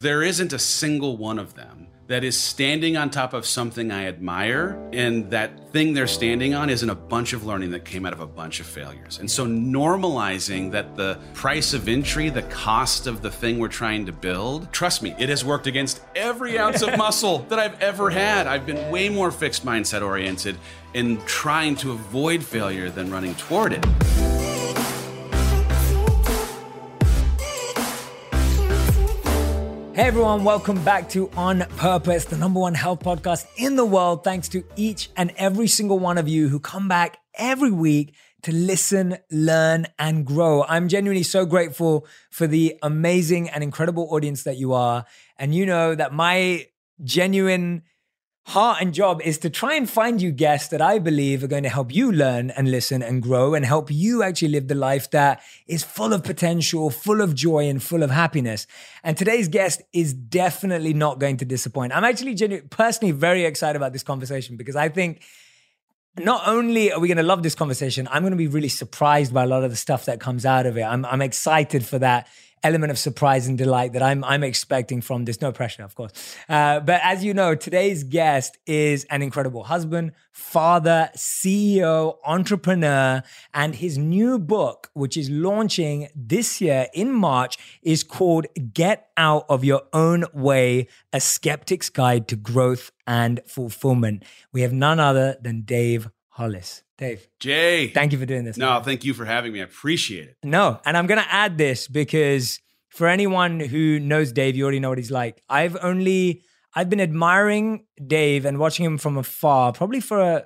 There isn't a single one of them that is standing on top of something I admire, and that thing they're standing on isn't a bunch of learning that came out of a bunch of failures. And so, normalizing that the price of entry, the cost of the thing we're trying to build, trust me, it has worked against every ounce of muscle that I've ever had. I've been way more fixed mindset oriented in trying to avoid failure than running toward it. Hey everyone, welcome back to On Purpose, the number one health podcast in the world. Thanks to each and every single one of you who come back every week to listen, learn, and grow. I'm genuinely so grateful for the amazing and incredible audience that you are. And you know that my genuine heart and job is to try and find you guests that I believe are going to help you learn and listen and grow and help you actually live the life that is full of potential, full of joy, and full of happiness. And today's guest is definitely not going to disappoint. I'm actually genu- personally very excited about this conversation because I think not only are we going to love this conversation, I'm going to be really surprised by a lot of the stuff that comes out of it. I'm, I'm excited for that element of surprise and delight that I'm I'm expecting from this. No pressure, of course. Uh, but as you know, today's guest is an incredible husband, father, CEO, entrepreneur, and his new book, which is launching this year in March, is called "Get Out of Your Own Way: A Skeptic's Guide to Growth and Fulfillment." We have none other than Dave Hollis. Dave. Jay. Thank you for doing this. No, man. thank you for having me. I appreciate it. No, and I'm going to add this because for anyone who knows Dave, you already know what he's like. I've only I've been admiring Dave and watching him from afar, probably for a,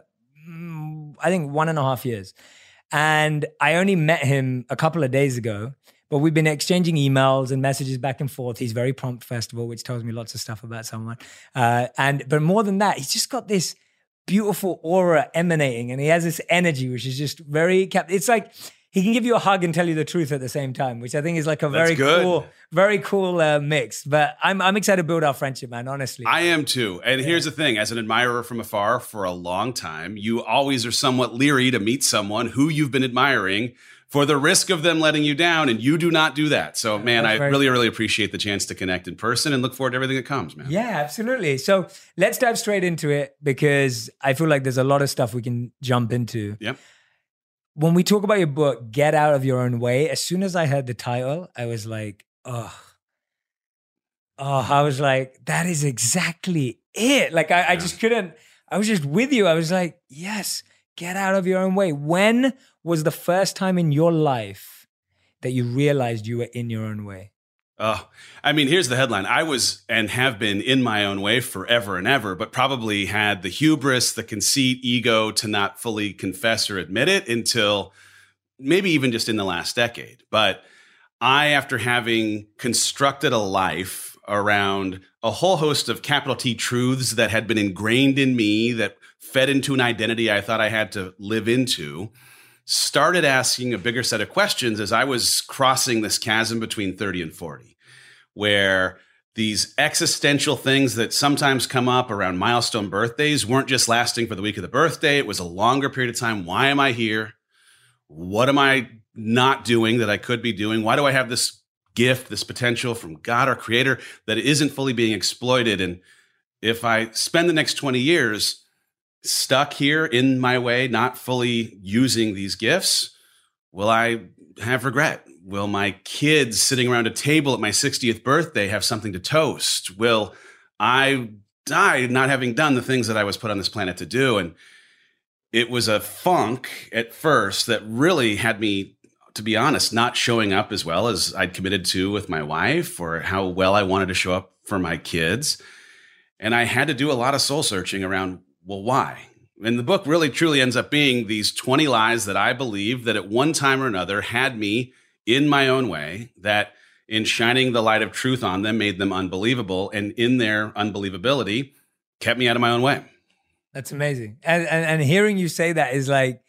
mm, I think one and a half years. And I only met him a couple of days ago, but we've been exchanging emails and messages back and forth. He's very prompt, first of all, which tells me lots of stuff about someone. Uh, and but more than that, he's just got this beautiful aura emanating and he has this energy which is just very kept it's like he can give you a hug and tell you the truth at the same time which i think is like a very cool very cool uh, mix but I'm, I'm excited to build our friendship man honestly i am too and yeah. here's the thing as an admirer from afar for a long time you always are somewhat leery to meet someone who you've been admiring for the risk of them letting you down, and you do not do that. So, man, I really, really appreciate the chance to connect in person and look forward to everything that comes, man. Yeah, absolutely. So let's dive straight into it because I feel like there's a lot of stuff we can jump into. Yep. When we talk about your book, Get Out of Your Own Way, as soon as I heard the title, I was like, oh, oh, I was like, that is exactly it. Like, I, yeah. I just couldn't, I was just with you. I was like, yes, get out of your own way. When was the first time in your life that you realized you were in your own way? Oh, I mean, here's the headline. I was and have been in my own way forever and ever, but probably had the hubris, the conceit, ego to not fully confess or admit it until maybe even just in the last decade. But I, after having constructed a life around a whole host of capital T truths that had been ingrained in me, that fed into an identity I thought I had to live into, started asking a bigger set of questions as I was crossing this chasm between 30 and 40, where these existential things that sometimes come up around milestone birthdays weren't just lasting for the week of the birthday. It was a longer period of time. Why am I here? What am I not doing that I could be doing? Why do I have this gift, this potential from God, our creator, that isn't fully being exploited? And if I spend the next 20 years stuck here in my way, not fully using these gifts, will I have regret? Will my kids sitting around a table at my 60th birthday have something to toast? Will I die not having done the things that I was put on this planet to do? And it was a funk at first that really had me, to be honest, not showing up as well as I'd committed to with my wife or how well I wanted to show up for my kids. And I had to do a lot of soul searching around well, why? And the book really truly ends up being these 20 lies that I believe that at one time or another had me in my own way, that in shining the light of truth on them made them unbelievable. And in their unbelievability, kept me out of my own way. That's amazing. And, and, and hearing you say that is like,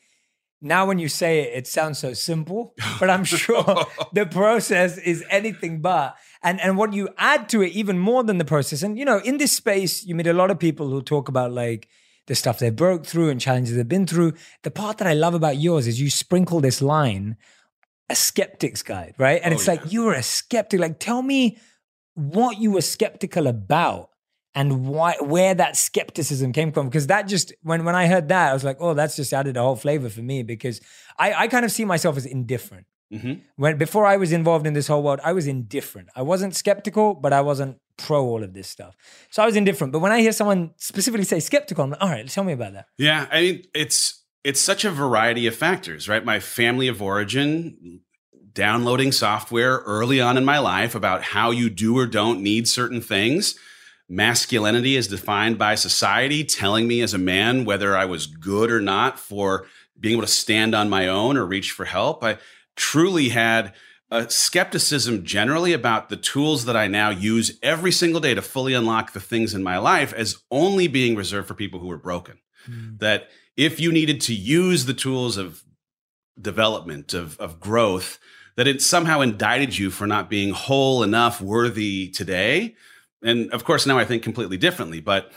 now when you say it, it sounds so simple, but I'm sure the process is anything but. And and what you add to it even more than the process. And you know, in this space, you meet a lot of people who talk about like the stuff they've broke through and challenges they've been through. The part that I love about yours is you sprinkle this line, a skeptic's guide, right? And oh, it's yeah. like, you're a skeptic. Like, tell me what you were skeptical about and why where that skepticism came from because that just when when I heard that I was like oh that's just added a whole flavor for me because I I kind of see myself as indifferent Mhm. when before I was involved in this whole world I was indifferent I wasn't skeptical but I wasn't pro all of this stuff so I was indifferent but when I hear someone specifically say skeptical I'm like all right tell me about that Yeah, I mean it's it's such a variety of factors, right? My family of origin, downloading software early on in my life about how you do or don't need certain things. Masculinity is defined by society telling me as a man whether I was good or not for being able to stand on my own or reach for help. I truly had a skepticism generally about the tools that I now use every single day to fully unlock the things in my life as only being reserved for people who are broken. Hmm. That if you needed to use the tools of development, of, of growth, that it somehow indicted you for not being whole enough, worthy today. And of course, now I think completely differently. But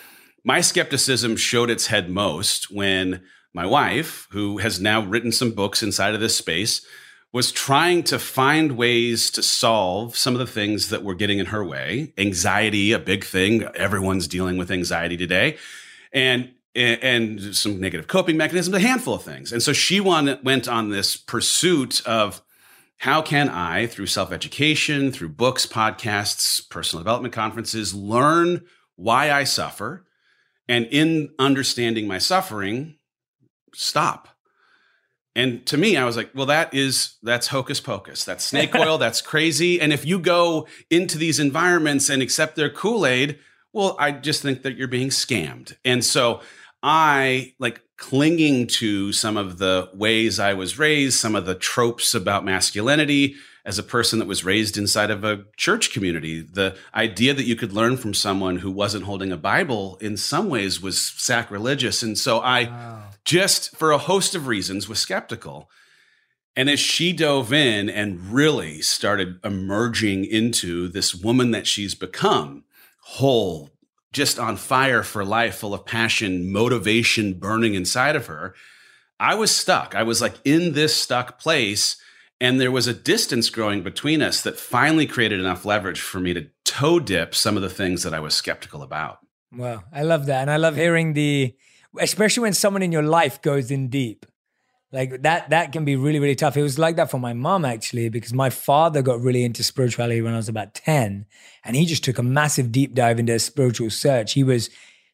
my skepticism showed its head most when my wife, who has now written some books inside of this space, was trying to find ways to solve some of the things that were getting in her way. Anxiety, a big thing. Everyone's dealing with anxiety today. And and some negative coping mechanisms, a handful of things. And so she went on this pursuit of how can I, through self education, through books, podcasts, personal development conferences, learn why I suffer, and in understanding my suffering, stop. And to me, I was like, well, that is that's hocus pocus. That's snake oil. that's crazy. And if you go into these environments and accept their Kool Aid, well, I just think that you're being scammed. And so I like clinging to some of the ways I was raised, some of the tropes about masculinity as a person that was raised inside of a church community. The idea that you could learn from someone who wasn't holding a Bible in some ways was sacrilegious. And so I just, for a host of reasons, was skeptical. And as she dove in and really started emerging into this woman that she's become, whole, just on fire for life, full of passion, motivation burning inside of her, I was stuck. I was like in this stuck place. And there was a distance growing between us that finally created enough leverage for me to toe dip some of the things that I was skeptical about. Wow, I love that, and I love hearing the, especially when someone in your life goes in deep, like that. That can be really, really tough. It was like that for my mom actually, because my father got really into spirituality when I was about ten, and he just took a massive deep dive into a spiritual search. He was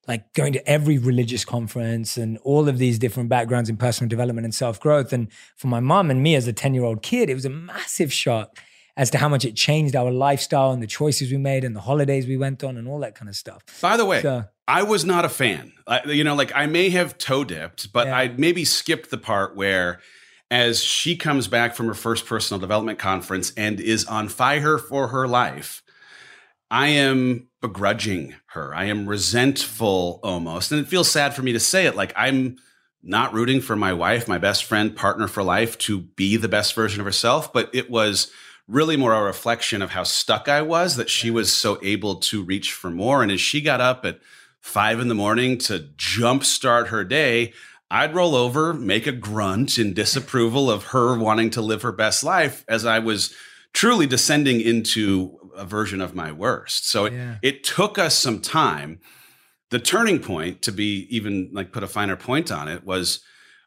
like going to every religious conference and all of these different backgrounds in personal development and self growth. And for my mom and me as a ten year old kid, it was a massive shock as to how much it changed our lifestyle and the choices we made and the holidays we went on and all that kind of stuff. By the way, So- I was not a fan. I, you know, like I may have toe dipped, but Yeah. I maybe skipped the part where, as she comes back from her first personal development conference and is on fire for her life, I am begrudging her. I am resentful almost. And it feels sad for me to say it. Like I'm not rooting for my wife, my best friend, partner for life to be the best version of herself, but it was really more a reflection of how stuck I was that she was so able to reach for more. And as she got up at five in the morning to jumpstart her day, I'd roll over, make a grunt in disapproval of her wanting to live her best life as I was truly descending into a version of my worst. So it, Yeah. it took us some time. The turning point, to be even like put a finer point on it, was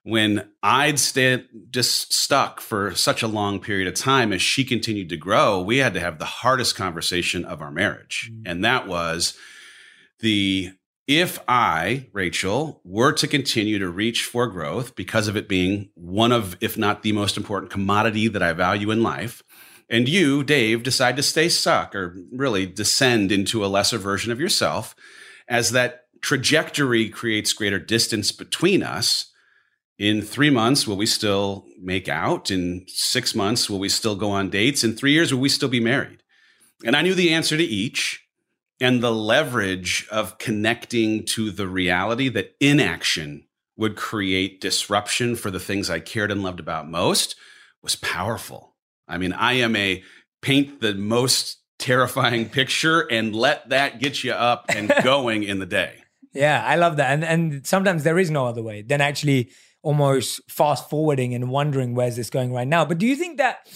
when I'd stayed just stuck for such a long period of time as she continued to grow, we had to have the hardest conversation of our marriage. Mm. And that was the if I, Rachel, were to continue to reach for growth because of it being one of, if not the most important commodity that I value in life, and you, Dave, decide to stay stuck or really descend into a lesser version of yourself, as that trajectory creates greater distance between us, in three months, will we still make out? In six months, will we still go on dates? In three years, will we still be married? And I knew the answer to each. And the leverage of connecting to the reality that inaction would create disruption for the things I cared and loved about most was powerful. I mean, I am a paint the most terrifying picture and let that get you up and going in the day. Yeah, I love that. And and sometimes there is no other way than actually almost fast forwarding and wondering where's this going right now. But do you think that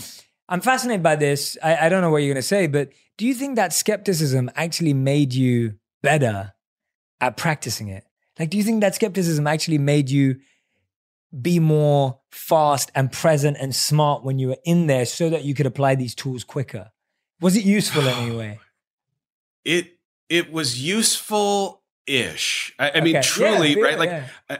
I'm fascinated by this? I, I don't know what you're gonna say, but do you think that skepticism actually made you better at practicing it? Like, do you think that skepticism actually made you be more fast and present and smart when you were in there so that you could apply these tools quicker? Was it useful in any way? It it was useful ish. I, I mean, truly, yeah, right? Like yeah. Uh,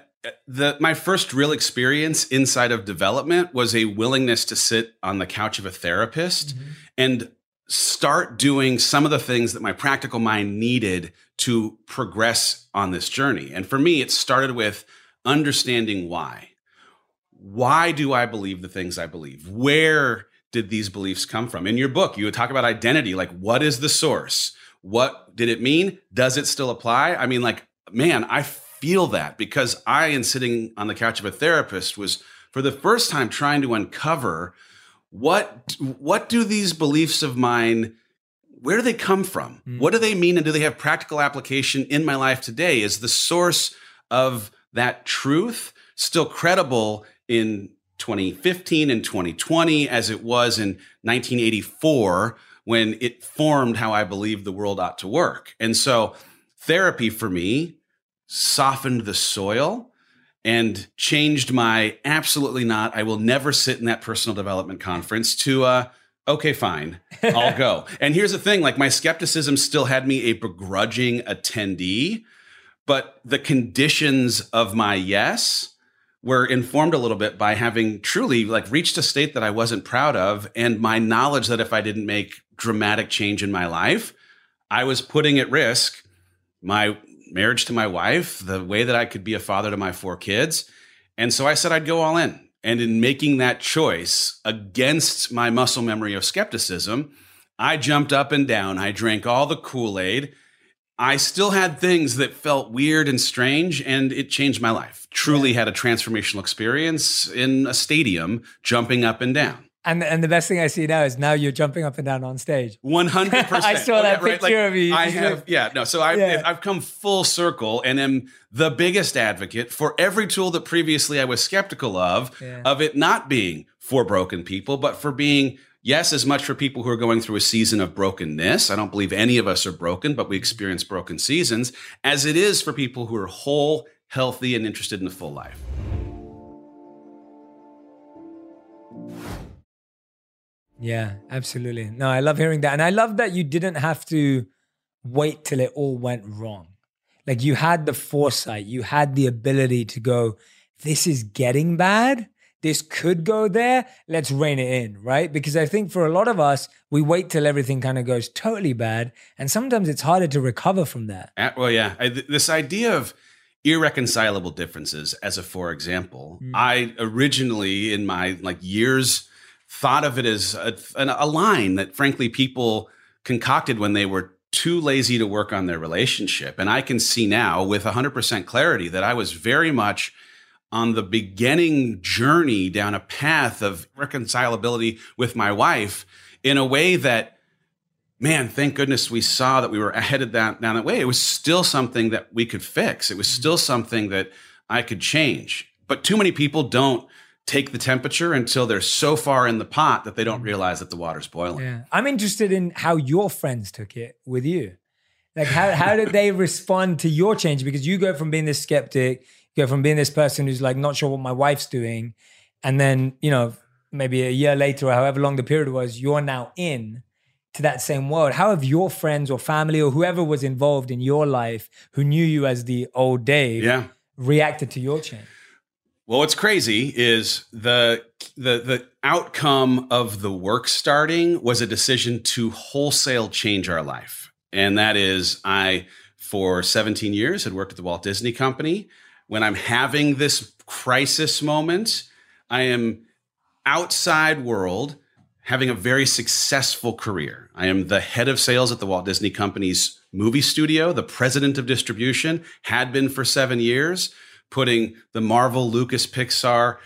the my first real experience inside of development was a willingness to sit on the couch of a therapist mm-hmm. and start doing some of the things that my practical mind needed to progress on this journey. And for me, it started with understanding why. Why do I believe the things I believe? Where did these beliefs come from? In your book, you would talk about identity, like what is the source? What did it mean? Does it still apply? I mean, like, man, I feel that because I, in sitting on the couch of a therapist, was for the first time trying to uncover what what do these beliefs of mine where do they come from? Mm. What do they mean? And do they have practical application in my life today? Is the source of that truth still credible in 2015 and 2020 as it was in 1984 when it formed how I believe the world ought to work? And so therapy for me softened the soil and changed my absolutely not, I will never sit in that personal development conference to, uh, okay, fine, I'll go. and here's the thing like my skepticism still had me a begrudging attendee, but the conditions of my yes were informed a little bit by having truly like reached a state that I wasn't proud of and my knowledge that if I didn't make dramatic change in my life, I was putting at risk my marriage to my wife, the way that I could be a father to my four kids. And so I said I'd go all in. And in making that choice against my muscle memory of skepticism, I jumped up and down. I drank all the Kool Aid. I still had things that felt weird and strange, and it changed my life. Truly had a transformational experience in a stadium, jumping up and down. And and the best thing I see now is now you're jumping up and down on stage. One hundred percent. I saw oh, that picture like, of you. I have, yeah, no. So I've yeah. I've come full circle and am the biggest advocate for every tool that previously I was skeptical of, yeah. of it not being for broken people, but for being yes, as much for people who are going through a season of brokenness. I don't believe any of us are broken, but we experience broken seasons, as it is for people who are whole, healthy, and interested in the full life. Yeah, absolutely. No, I love hearing that. And I love that you didn't have to wait till it all went wrong. Like you had the foresight, you had the ability to go, this is getting bad. This could go there. Let's rein it in, right? Because I think for a lot of us, we wait till everything kind of goes totally bad. And sometimes it's harder to recover from that. Uh, well, yeah. I, this idea of irreconcilable differences, as a for example, mm. I originally, in my like years thought of it as a, a line that frankly people concocted when they were too lazy to work on their relationship. And I can see now with 100% clarity that I was very much on the beginning journey down a path of reconcilability with my wife in a way that, man, thank goodness we saw that we were headed that, down that way. It was still something that we could fix, it was still something that I could change. But too many people don't take the temperature until they're so far in the pot that they don't realize that the water's boiling. Yeah. I'm interested in how your friends took it with you. Like how, how did they respond to your change? Because you go from being this skeptic, go from being this person who's like not sure what my wife's doing, and then, you know, maybe a year later or however long the period was, you're now in to that same world. How have your friends or family or whoever was involved in your life who knew you as the old Dave yeah. reacted to your change? Well, what's crazy is the the the outcome of the work starting was a decision to wholesale change our life. And that is I for 17 years had worked at the Walt Disney Company. When I'm having this crisis moment, I am outside world having a very successful career. I am the head of sales at the Walt Disney Company's movie studio, the president of distribution, had been for 7 years putting the Marvel, Lucas, Pixar,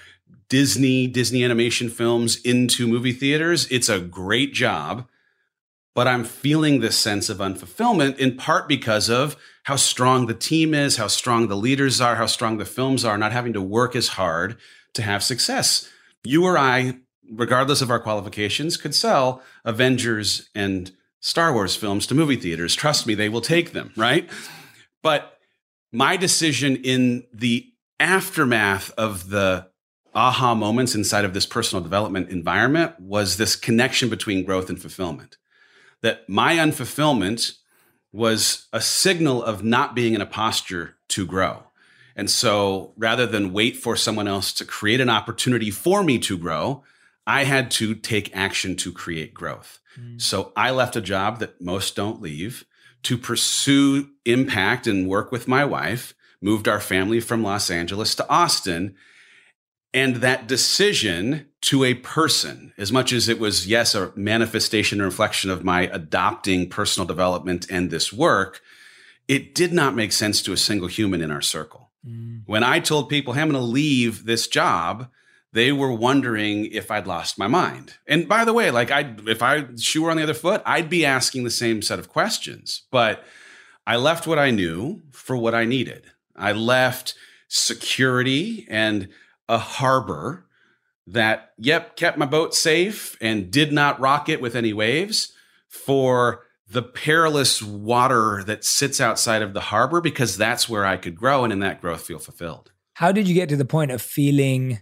Disney, Disney animation films into movie theaters. It's a great job. But I'm feeling this sense of unfulfillment in part because of how strong the team is, how strong the leaders are, how strong the films are, not having to work as hard to have success. You or I, regardless of our qualifications, could sell Avengers and Star Wars films to movie theaters. Trust me, they will take them, right? But my decision in the aftermath of the aha moments inside of this personal development environment was this connection between growth and fulfillment. That my unfulfillment was a signal of not being in a posture to grow. And so rather than wait for someone else to create an opportunity for me to grow, I had to take action to create growth. Mm. So I left a job that most don't leave to pursue impact and work with my wife, moved our family from Los Angeles to Austin. And that decision to a person, as much as it was, yes, a manifestation and reflection of my adopting personal development and this work, it did not make sense to a single human in our circle. Mm. When I told people, hey, I'm going to leave this job, they were wondering if I'd lost my mind. And by the way, like I if I shoe were on the other foot, I'd be asking the same set of questions. But I left what I knew for what I needed. I left security and a harbor that yep, kept my boat safe and did not rock it with any waves for the perilous water that sits outside of the harbor because that's where I could grow and in that growth feel fulfilled. How did you get to the point of feeling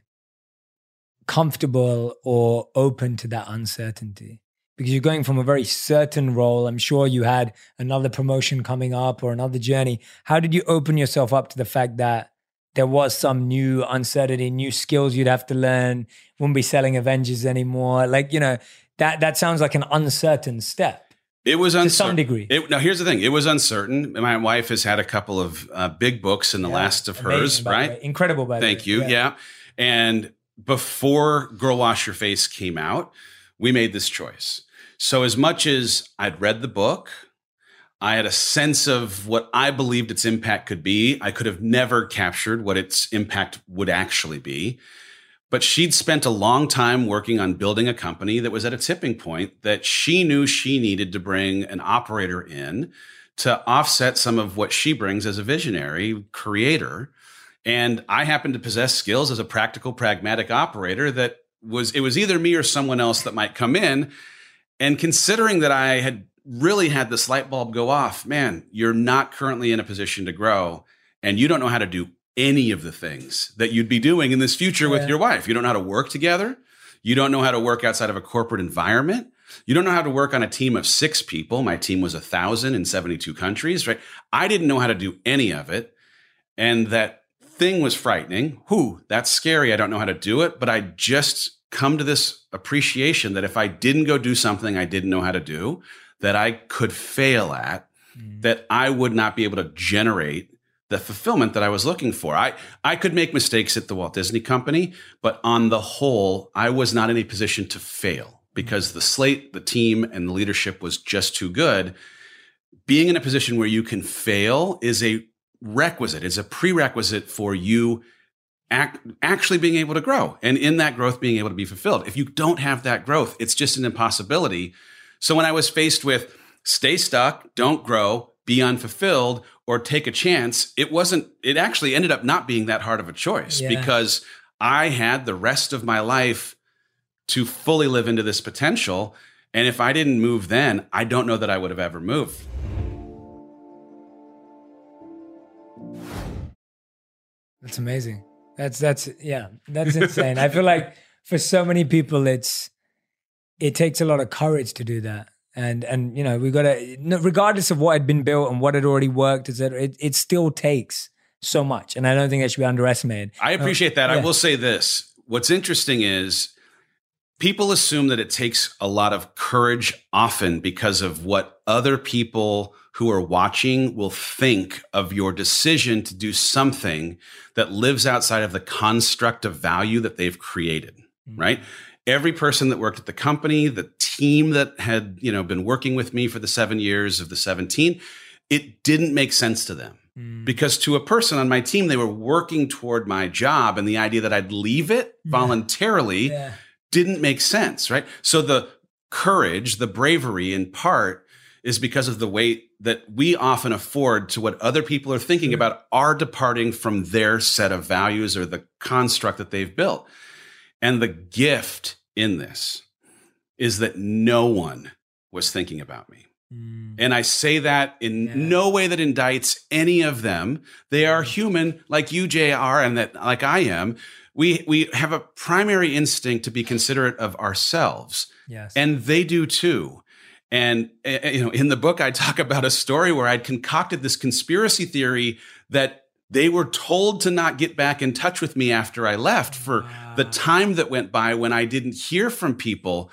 comfortable or open to that uncertainty because you're going from a very certain role. I'm sure you had another promotion coming up or another journey. How did you open yourself up to the fact that there was some new uncertainty, new skills you'd have to learn, wouldn't be selling Avengers anymore? Like, you know, that that sounds like an uncertain step. It was uncertain. To some degree. It, now, here's the thing. It was uncertain. My wife has had a couple of uh, big books in the yeah, last of amazing, hers, right? Incredible, by Thank you. Yeah. yeah. And before Girl Wash Your Face came out, we made this choice. So, as much as I'd read the book, I had a sense of what I believed its impact could be. I could have never captured what its impact would actually be. But she'd spent a long time working on building a company that was at a tipping point that she knew she needed to bring an operator in to offset some of what she brings as a visionary creator and I happened to possess skills as a practical, pragmatic operator that was, it was either me or someone else that might come in. And considering that I had really had this light bulb go off, man, you're not currently in a position to grow and you don't know how to do any of the things that you'd be doing in this future yeah. with your wife. You don't know how to work together. You don't know how to work outside of a corporate environment. You don't know how to work on a team of six people. My team was a thousand in 72 countries, right? I didn't know how to do any of it. And that thing was frightening. Who? That's scary. I don't know how to do it, but I just come to this appreciation that if I didn't go do something I didn't know how to do, that I could fail at, mm. that I would not be able to generate the fulfillment that I was looking for. I I could make mistakes at the Walt Disney Company, but on the whole, I was not in a position to fail because mm. the slate, the team, and the leadership was just too good. Being in a position where you can fail is a requisite. It's a prerequisite for you act, actually being able to grow and in that growth being able to be fulfilled. If you don't have that growth, it's just an impossibility. So when I was faced with stay stuck, don't grow, be unfulfilled, or take a chance, it wasn't, it actually ended up not being that hard of a choice yeah. because I had the rest of my life to fully live into this potential. And if I didn't move then, I don't know that I would have ever moved. That's amazing. That's that's yeah, that's insane. I feel like for so many people, it's it takes a lot of courage to do that. And and you know we got to regardless of what had been built and what had already worked, etc. It it still takes so much, and I don't think that should be underestimated. I appreciate that. Yeah. I will say this: what's interesting is people assume that it takes a lot of courage often because of what other people who are watching will think of your decision to do something that lives outside of the construct of value that they've created, mm-hmm. right? Every person that worked at the company, the team that had, you know, been working with me for the 7 years of the 17, it didn't make sense to them. Mm. Because to a person on my team, they were working toward my job, and the idea that I'd leave it voluntarily yeah didn't make sense, right? So the courage, the bravery in part is because of the weight that we often afford to what other people are thinking about are departing from their set of values or the construct that they've built. And the gift in this is that no one was thinking about me. Mm. And I say that in yeah. no way that indicts any of them. They are human, like you, JR, and that like I am. We we have a primary instinct to be considerate of ourselves. Yes. And they do too. And eh, eh, you know, in the book, I talk about a story where I'd concocted this conspiracy theory that they were told to not get back in touch with me after I left for wow. The time that went by when I didn't hear from people.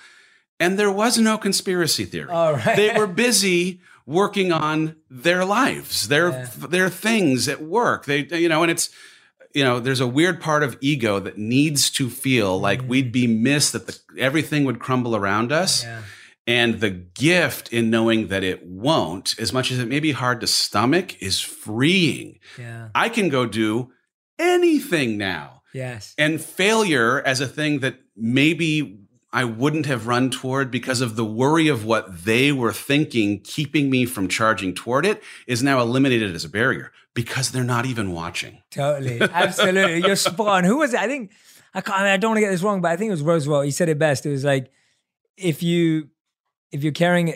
And there was no conspiracy theory. All right. They were busy working on their lives, their yeah. their things at work. They you know, and it's you know, there's a weird part of ego that needs to feel like mm. we'd be missed, that the, everything would crumble around us. Yeah. And the gift in knowing that it won't, as much as it may be hard to stomach, is freeing. Yeah. I can go do anything now. Yes. And failure as a thing that maybe I wouldn't have run toward because of the worry of what they were thinking, keeping me from charging toward it, is now eliminated as a barrier because they're not even watching. Totally. Absolutely. You're spot on. Who was it? I think, I, I, mean, I don't want to get this wrong, but I think it was Roosevelt. He said it best. It was like, if you, if you're caring,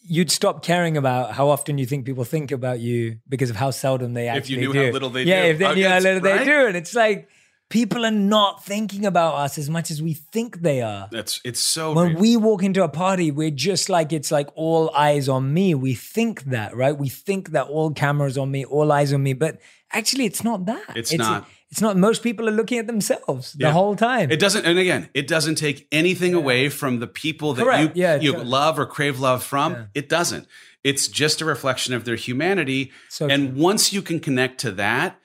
you'd stop caring about how often you think people think about you because of how seldom they actually do. If you knew do. how little they yeah, do. if they oh, knew how little right? they do. And it's like, people are not thinking about us as much as we think they are. That's it's so when we walk into a party, we're just like it's like all eyes on me. We think that, right? We think that all cameras on me, all eyes on me, but actually it's not that. It's, it's not. It's not. Most people are looking at themselves the whole time. It doesn't. And again, it doesn't take anything yeah. away from the people that Correct. you yeah, you love or crave love from. It doesn't. It's just a reflection of their humanity. So and true. once you can connect to that,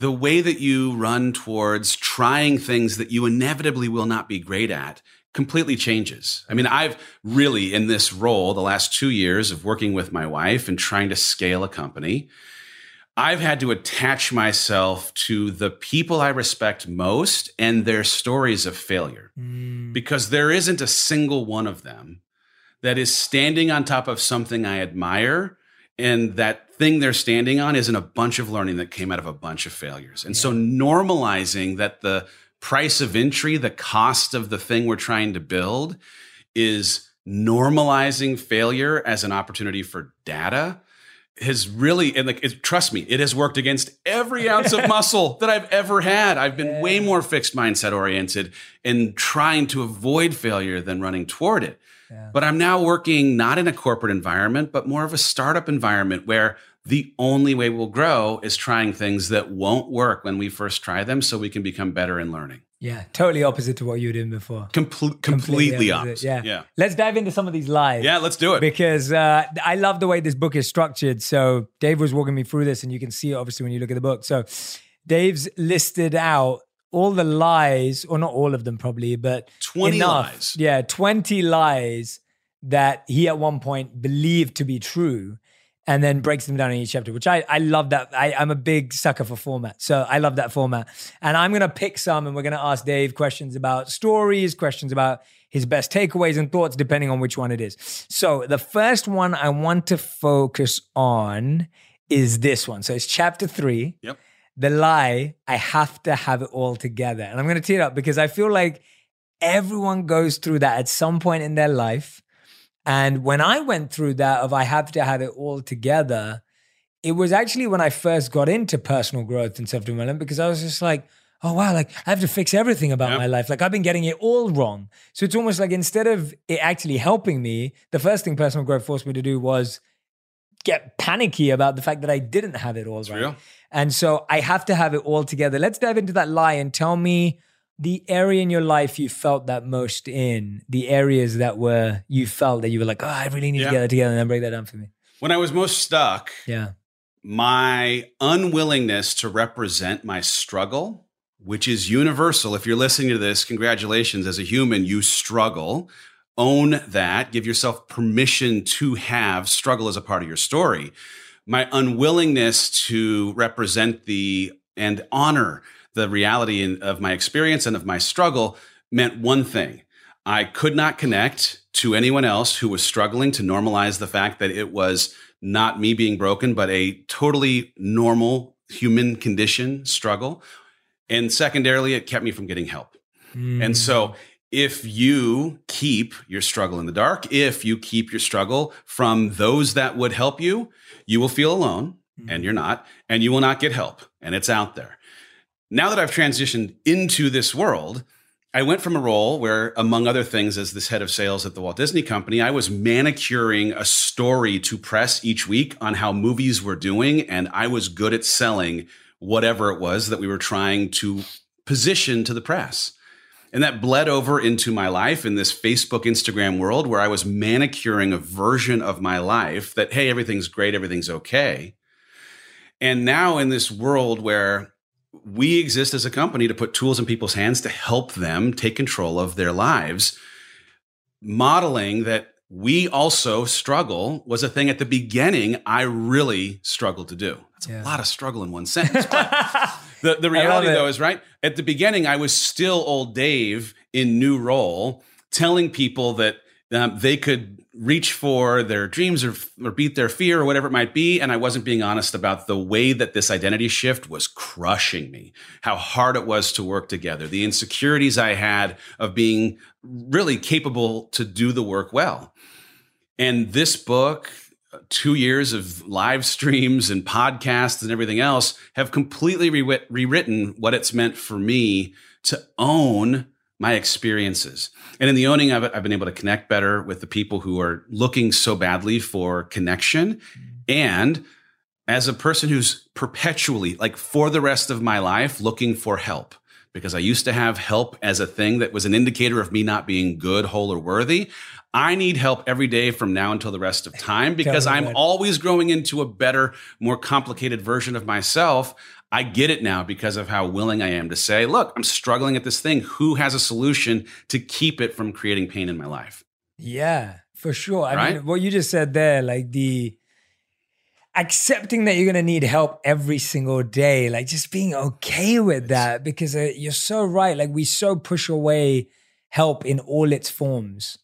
the way that you run towards trying things that you inevitably will not be great at completely changes. I mean, I've really in this role the last 2 years of working with my wife and trying to scale a company, I've had to attach myself to the people I respect most and their stories of failure. Mm. Because there isn't a single one of them that is standing on top of something I admire and that thing they're standing on isn't a bunch of learning that came out of a bunch of failures. And yeah. so normalizing that the price of entry, the cost of the thing we're trying to build is normalizing failure as an opportunity for data has really and like it, trust me it has worked against every ounce of muscle that i've ever had i've been yeah. way more fixed mindset oriented in trying to avoid failure than running toward it but I'm now working not in a corporate environment, but more of a startup environment where the only way we'll grow is trying things that won't work when we first try them so we can become better in learning. Yeah, totally opposite to what you were doing before. completely, completely opposite. opposite. Yeah. yeah. Let's dive into some of these lies. Yeah, let's do it. Because uh, I love the way this book is structured. So Dave was walking me through this, and you can see it obviously when you look at the book. So Dave's listed out all the lies, or not all of them probably, but 20 enough, lies. Yeah, 20 lies that he at one point believed to be true and then breaks them down in each chapter, which I, I love that. I, I'm a big sucker for format. So I love that format. And I'm going to pick some and we're going to ask Dave questions about stories, questions about his best takeaways and thoughts, depending on which one it is. So the first one I want to focus on is this one. So it's chapter three. Yep the lie, I have to have it all together. And I'm going to tee it up because I feel like everyone goes through that at some point in their life. And when I went through that of I have to have it all together, it was actually when I first got into personal growth and self development because I was just like, oh wow, like I have to fix everything about yep. my life. Like I've been getting it all wrong. So it's almost like instead of it actually helping me, the first thing personal growth forced me to do was get panicky about the fact that I didn't have it all right. And so I have to have it all together. Let's dive into that lie and tell me the area in your life you felt that most in, the areas that were you felt that you were like, oh, I really need yeah. to get that together, and then break that down for me. When I was most stuck, yeah, my unwillingness to represent my struggle, which is universal. If you're listening to this, congratulations. As a human, you struggle. Own that. Give yourself permission to have struggle as a part of your story my unwillingness to represent the and honor the reality in, of my experience and of my struggle meant one thing. I could not connect to anyone else who was struggling to normalize the fact that it was not me being broken, but a totally normal human condition struggle. And secondarily, it kept me from getting help. Mm. And so if you keep your struggle in the dark, if you keep your struggle from those that would help you, you will feel alone mm-hmm. and you're not, and you will not get help. And it's out there. Now that I've transitioned into this world, I went from a role where, among other things, as this head of sales at the Walt Disney Company, I was manicuring a story to press each week on how movies were doing. And I was good at selling whatever it was that we were trying to position to the press. And that bled over into my life in this Facebook, Instagram world where I was manicuring a version of my life that, hey, everything's great, everything's okay. And now in this world where we exist as a company to put tools in people's hands to help them take control of their lives, modeling that we also struggle was a thing at the beginning I really struggled to do. That's yeah. a lot of struggle in one sentence. the, the reality, though, is right. At the beginning, I was still old Dave in new role, telling people that um, they could reach for their dreams or, or beat their fear or whatever it might be. And I wasn't being honest about the way that this identity shift was crushing me, how hard it was to work together, the insecurities I had of being really capable to do the work well. And this book, uh, two years of live streams and podcasts and everything else have completely re- rewritten what it's meant for me to own my experiences. And in the owning of it, I've been able to connect better with the people who are looking so badly for connection. And as a person who's perpetually, like for the rest of my life, looking for help, because I used to have help as a thing that was an indicator of me not being good, whole, or worthy. I need help every day from now until the rest of time because I'm always growing into a better, more complicated version of myself. I get it now because of how willing I am to say, look, I'm struggling at this thing. Who has a solution to keep it from creating pain in my life? Yeah, for sure. I right? mean, what you just said there, like the accepting that you're going to need help every single day, like just being okay with that because uh, you're so right. Like we so push away help in all its forms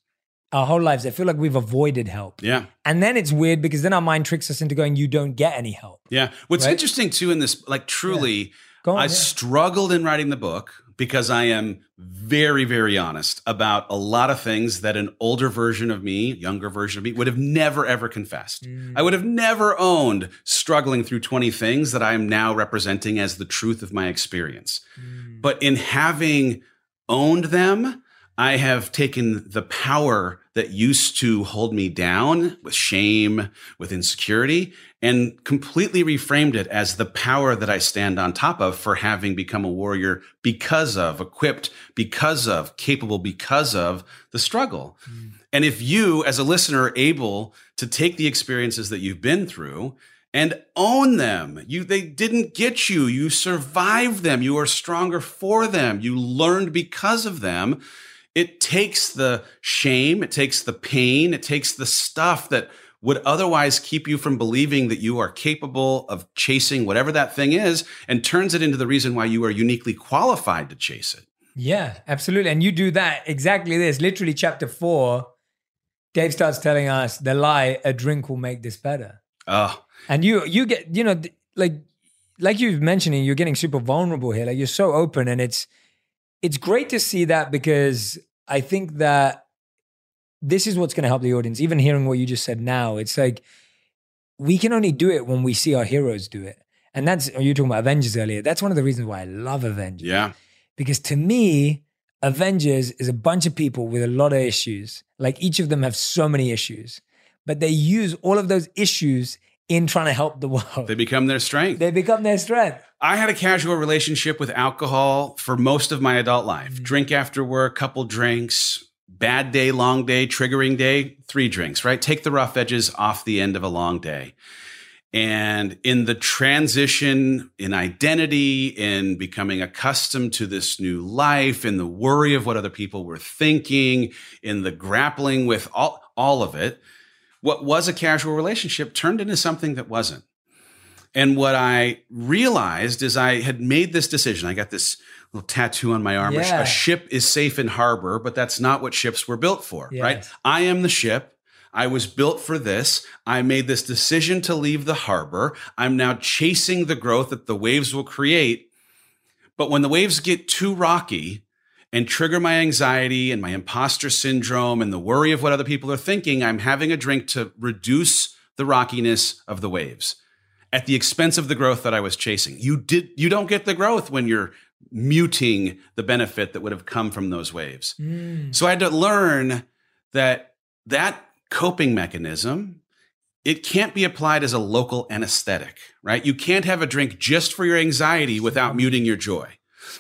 our whole lives. I feel like we've avoided help. Yeah. And then it's weird because then our mind tricks us into going, you don't get any help. Yeah. What's right? interesting too in this, like truly, yeah. on, I yeah. struggled in writing the book because I am very, very honest about a lot of things that an older version of me, younger version of me, would have never, ever confessed. Mm. I would have never owned struggling through 20 things that I am now representing as the truth of my experience. Mm. But in having owned them, I have taken the power that used to hold me down with shame, with insecurity, and completely reframed it as the power that I stand on top of for having become a warrior because of, equipped because of, capable because of the struggle. Mm. And if you, as a listener, are able to take the experiences that you've been through and own them. You they didn't get you. You survived them. You are stronger for them. You learned because of them it takes the shame, it takes the pain, it takes the stuff that would otherwise keep you from believing that you are capable of chasing whatever that thing is and turns it into the reason why you are uniquely qualified to chase it. Yeah, absolutely. And you do that exactly this. Literally, chapter four, Dave starts telling us the lie, a drink will make this better. Oh. And you you get, you know, like like you've mentioning, you're getting super vulnerable here. Like you're so open and it's it's great to see that because I think that this is what's going to help the audience. Even hearing what you just said now, it's like we can only do it when we see our heroes do it. And that's, oh, you were talking about Avengers earlier. That's one of the reasons why I love Avengers. Yeah. Because to me, Avengers is a bunch of people with a lot of issues. Like each of them have so many issues, but they use all of those issues in trying to help the world. They become their strength. They become their strength. I had a casual relationship with alcohol for most of my adult life. Mm-hmm. Drink after work, couple drinks, bad day, long day, triggering day, three drinks, right? Take the rough edges off the end of a long day. And in the transition in identity, in becoming accustomed to this new life, in the worry of what other people were thinking, in the grappling with all, all of it, what was a casual relationship turned into something that wasn't. And what I realized is I had made this decision. I got this little tattoo on my arm. Yeah. A ship is safe in harbor, but that's not what ships were built for, yes. right? I am the ship. I was built for this. I made this decision to leave the harbor. I'm now chasing the growth that the waves will create. But when the waves get too rocky and trigger my anxiety and my imposter syndrome and the worry of what other people are thinking, I'm having a drink to reduce the rockiness of the waves at the expense of the growth that I was chasing. You did you don't get the growth when you're muting the benefit that would have come from those waves. Mm. So I had to learn that that coping mechanism it can't be applied as a local anesthetic, right? You can't have a drink just for your anxiety without muting your joy.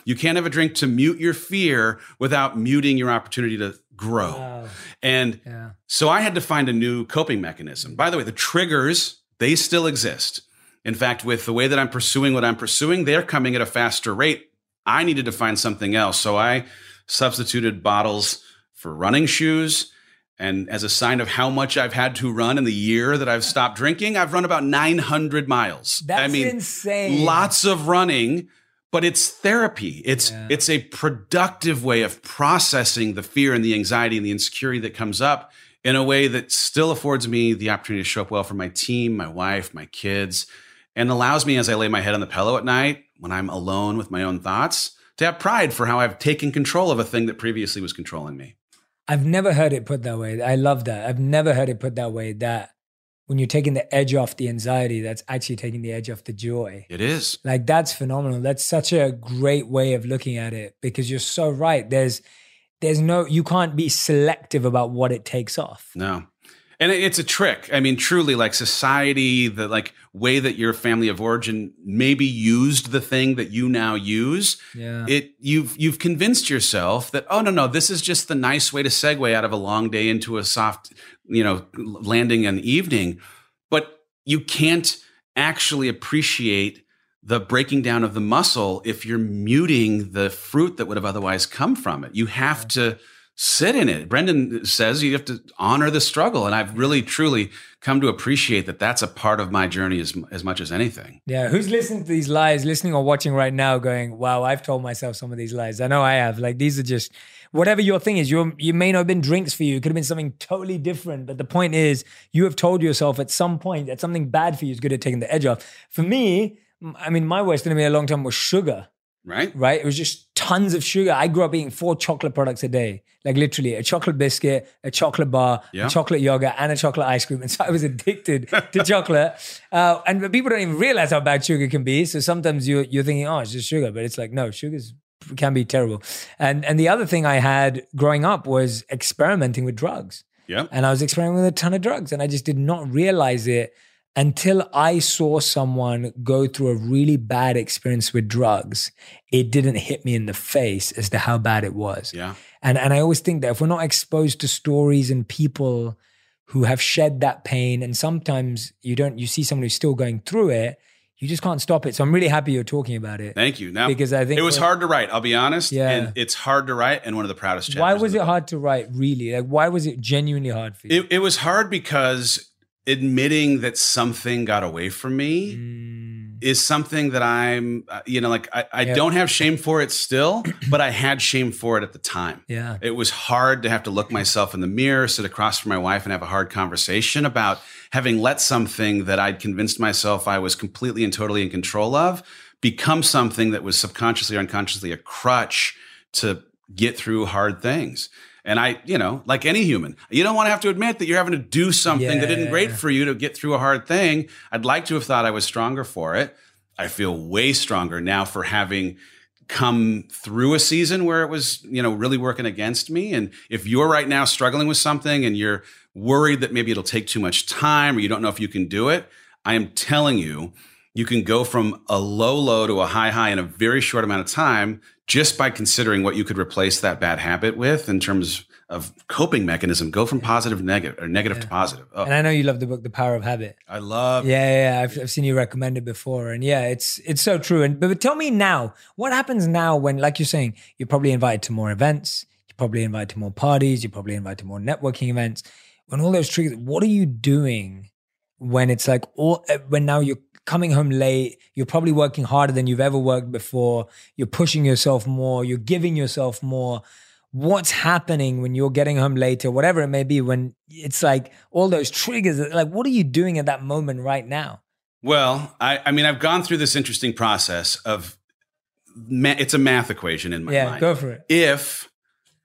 You can't have a drink to mute your fear without muting your opportunity to grow. Wow. And yeah. so I had to find a new coping mechanism. By the way, the triggers, they still exist. In fact, with the way that I'm pursuing what I'm pursuing, they're coming at a faster rate. I needed to find something else. So I substituted bottles for running shoes and as a sign of how much I've had to run in the year that I've stopped drinking, I've run about 900 miles. That's I mean, insane. Lots of running, but it's therapy. It's yeah. it's a productive way of processing the fear and the anxiety and the insecurity that comes up in a way that still affords me the opportunity to show up well for my team, my wife, my kids, and allows me as I lay my head on the pillow at night when I'm alone with my own thoughts to have pride for how I've taken control of a thing that previously was controlling me. I've never heard it put that way. I love that. I've never heard it put that way. That when you're taking the edge off the anxiety, that's actually taking the edge off the joy. It is. Like that's phenomenal. That's such a great way of looking at it because you're so right. There's there's no you can't be selective about what it takes off. No and it's a trick i mean truly like society the like way that your family of origin maybe used the thing that you now use yeah. it you've you've convinced yourself that oh no no this is just the nice way to segue out of a long day into a soft you know landing an evening but you can't actually appreciate the breaking down of the muscle if you're muting the fruit that would have otherwise come from it you have yeah. to sit in it. Brendan says you have to honor the struggle. And I've really, truly come to appreciate that that's a part of my journey as, as much as anything. Yeah. Who's listening to these lies, listening or watching right now, going, wow, I've told myself some of these lies. I know I have. Like, these are just whatever your thing is. You you may not have been drinks for you. It could have been something totally different. But the point is, you have told yourself at some point that something bad for you is good at taking the edge off. For me, I mean, my worst enemy a long time was sugar. Right. Right. It was just tons of sugar. I grew up eating four chocolate products a day, like literally a chocolate biscuit, a chocolate bar, yeah. a chocolate yogurt, and a chocolate ice cream. And so I was addicted to chocolate. Uh, and people don't even realize how bad sugar can be. So sometimes you're, you're thinking, oh, it's just sugar. But it's like, no, sugar can be terrible. And, and the other thing I had growing up was experimenting with drugs. Yeah. And I was experimenting with a ton of drugs and I just did not realize it until I saw someone go through a really bad experience with drugs, it didn't hit me in the face as to how bad it was. Yeah. And and I always think that if we're not exposed to stories and people who have shed that pain, and sometimes you don't, you see someone who's still going through it, you just can't stop it. So I'm really happy you're talking about it. Thank you. Now, because I think it was hard to write. I'll be honest. Yeah, and it's hard to write, and one of the proudest. Why was it hard to write? Really, like why was it genuinely hard for you? It, it was hard because admitting that something got away from me mm. is something that I'm, uh, you know, like I, I don't have shame for it still, but I had shame for it at the time. Yeah. It was hard to have to look myself in the mirror, sit across from my wife and have a hard conversation about having let something that I'd convinced myself I was completely and totally in control of become something that was subconsciously or unconsciously a crutch to get through hard things. And I, you know, like any human, you don't want to have to admit that you're having to do something yeah. that isn't great for you to get through a hard thing. I'd like to have thought I was stronger for it. I feel way stronger now for having come through a season where it was, you know, really working against me. And if you're right now struggling with something and you're worried that maybe it'll take too much time or you don't know if you can do it, I am telling you, you can go from a low low to a high high in a very short amount of time just by considering what you could replace that bad habit with in terms of coping mechanism. Go from positive to negative or negative yeah. to positive. Oh. and i know you love the book the power of habit. I love yeah yeah, yeah. I've, I've, seen you recommend it before and yeah it's it's so true. And but, but tell me now what happens now when like you're saying you're probably invited to more events you're probably invited to more parties you're probably invited to more networking events. When all those triggers what are you doing when it's like all when now you're coming home late. You're probably working harder than you've ever worked before. You're pushing yourself more. You're giving yourself more. What's happening when you're getting home later, whatever it may be, when it's like all those triggers, like what are you doing at that moment right now? Well, I, I mean, I've gone through this interesting process of it's a math equation in my Yeah, mind. Yeah, go for it. If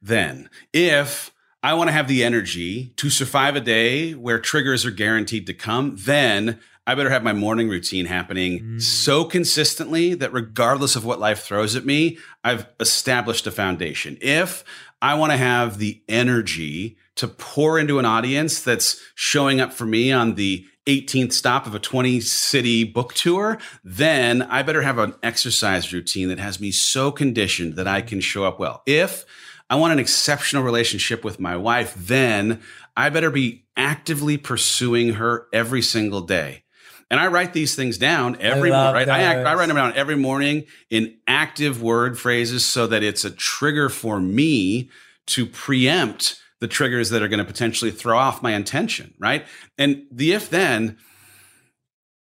then, if I want to have the energy to survive a day where triggers are guaranteed to come, then I better have my morning routine happening Mm. so consistently that regardless of what life throws at me, I've established a foundation. If I want to have the energy to pour into an audience that's showing up for me on the 18th stop of a 20 city book tour, then I better have an exercise routine that has me so conditioned that I can show up well. If I want an exceptional relationship with my wife, then I better be actively pursuing her every single day. And I write these things down every morning. Right? I, act, I write them down every morning in active word phrases so that it's a trigger for me to preempt the triggers that are going to potentially throw off my intention. Right. And the if then,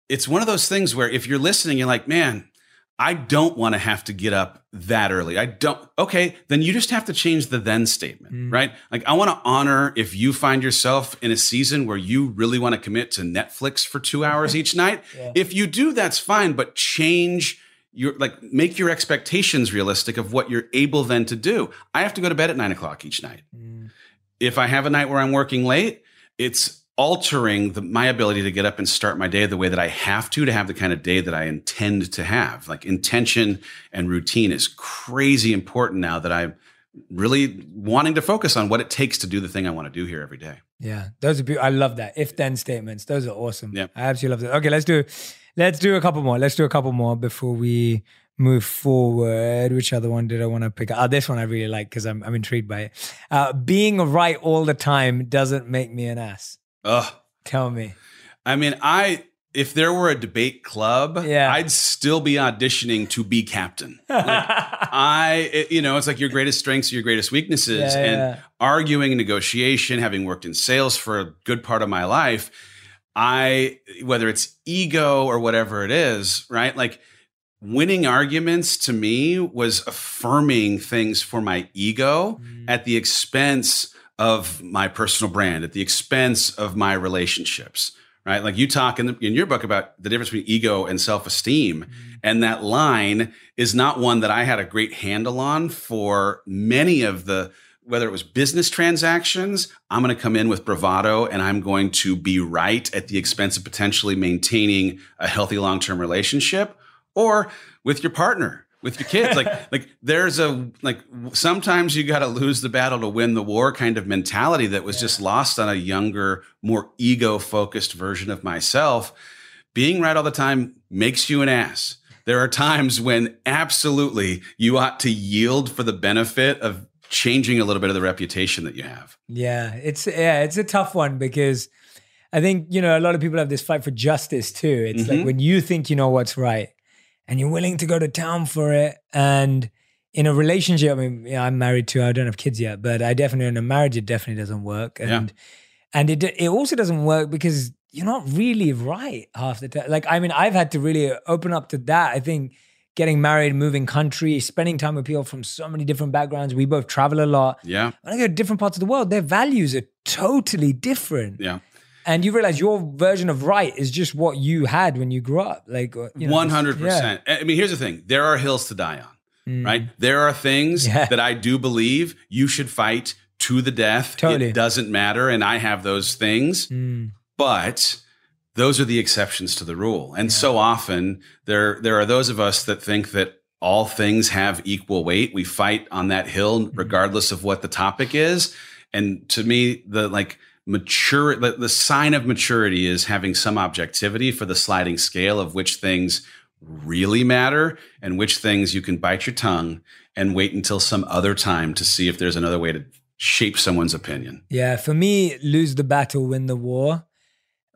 it's one of those things where if you're listening, you're like, man, I don't want to have to get up that early. I don't. Okay, then you just have to change the then statement, Mm. right? Like, I want to honor if you find yourself in a season where you really want to commit to Netflix for two hours each night. Yeah. If you do, that's fine, but change your, like, make your expectations realistic of what you're able then to do. I have to go to bed at nine o'clock each night. Mm. If I have a night where I'm working late, it's altering the, my ability to get up and start my day the way that I have to to have the kind of day that I intend to have. Like intention and routine is crazy important now that I'm really wanting to focus on what it takes to do the thing I want to do here every day. Yeah, those are beautiful. I love that. If then statements, those are awesome. Yeah. I absolutely love that. Okay, let's do let's do a couple more. Let's do a couple more before we move forward. Which other one did I want to pick? up? Oh, this one I really like because I'm I'm intrigued by it. Uh, being right all the time doesn't make me an ass. Ugh. Tell me. I mean, I if there were a debate club, Yeah. I'd still be auditioning to be captain. Like, I, it- you know, it's like your greatest strengths, are your greatest weaknesses, Yeah, and yeah. arguing, negotiation, having worked in sales for a good part of my life, I, whether it's ego or whatever it is, right? Like winning arguments to me was affirming things for my ego mm. at the expense of my personal brand, at the expense of my relationships, right? Like you talk in, the, in your book about the difference between ego and self esteem. Mm-hmm. And that line is not one that I had a great handle on for many of the, whether it was business transactions, I'm going to come in with bravado and I'm going to be right at the expense of potentially maintaining a healthy long term relationship or with your partner with your kids. Like like there's a like sometimes you got to lose the battle to win the war kind of mentality that was just lost on a younger more ego focused version of myself. Being right all the time makes you an ass. There are times when absolutely you ought to yield for the benefit of changing a little bit of the reputation that you have. Yeah, it's yeah, it's a tough one because I think you know a lot of people have this fight for justice too. It's like Mhm. when you think you know what's right and you're willing to go to town for it, and in a relationship, I mean, yeah, I'm married too. I don't have kids yet, but I definitely in a marriage it definitely doesn't work, and and it it also doesn't work because you're not really right half the time. Like I mean, I've had to really open up to that. I think getting married, moving country, spending time with people from so many different backgrounds. We both travel a lot yeah when I go to different parts of the world, their values are totally different. yeah And you realize your version of right is just what you had when you grew up. Like, uh, you know, hundred percent. I mean, here's the thing: there are hills to die on, Mm. right? There are things Yeah. that I do believe you should fight to the death. Totally. It doesn't matter, and I have those things, Mm. but those are the exceptions to the rule. And so often there there are those of us that think that all things have equal weight. We fight on that hill regardless of what the topic is. And to me, the like mature the, the sign of maturity is having some objectivity for the sliding scale of which things really matter and which things you can bite your tongue and wait until some other time to see if there's another way to shape someone's opinion. Yeah, for me, lose the battle, win the war,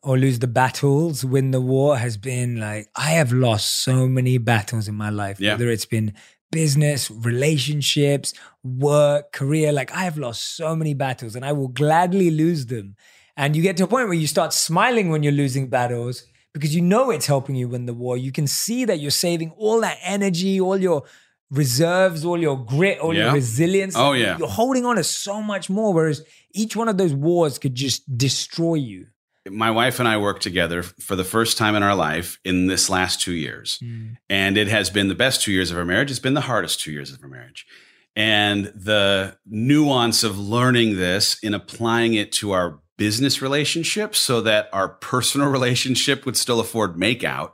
or lose the battles, win the war has been like, I have lost so many battles in my life, Yeah. whether it's been business, relationships, work, career. Like, I have lost so many battles and I will gladly lose them. And you get to a point where you start smiling when you're losing battles because you know it's helping you win the war. You can see that you're saving all that energy, all your reserves, all your grit, all your resilience. Oh, yeah. You're holding on to so much more. Whereas each one of those wars could just destroy you. My wife and I worked together for the first time in our life in this last two years. Mm. And it has been the best two years of our marriage. It's been the hardest two years of our marriage. And the nuance of learning this in applying it to our business relationship so that our personal relationship would still afford makeout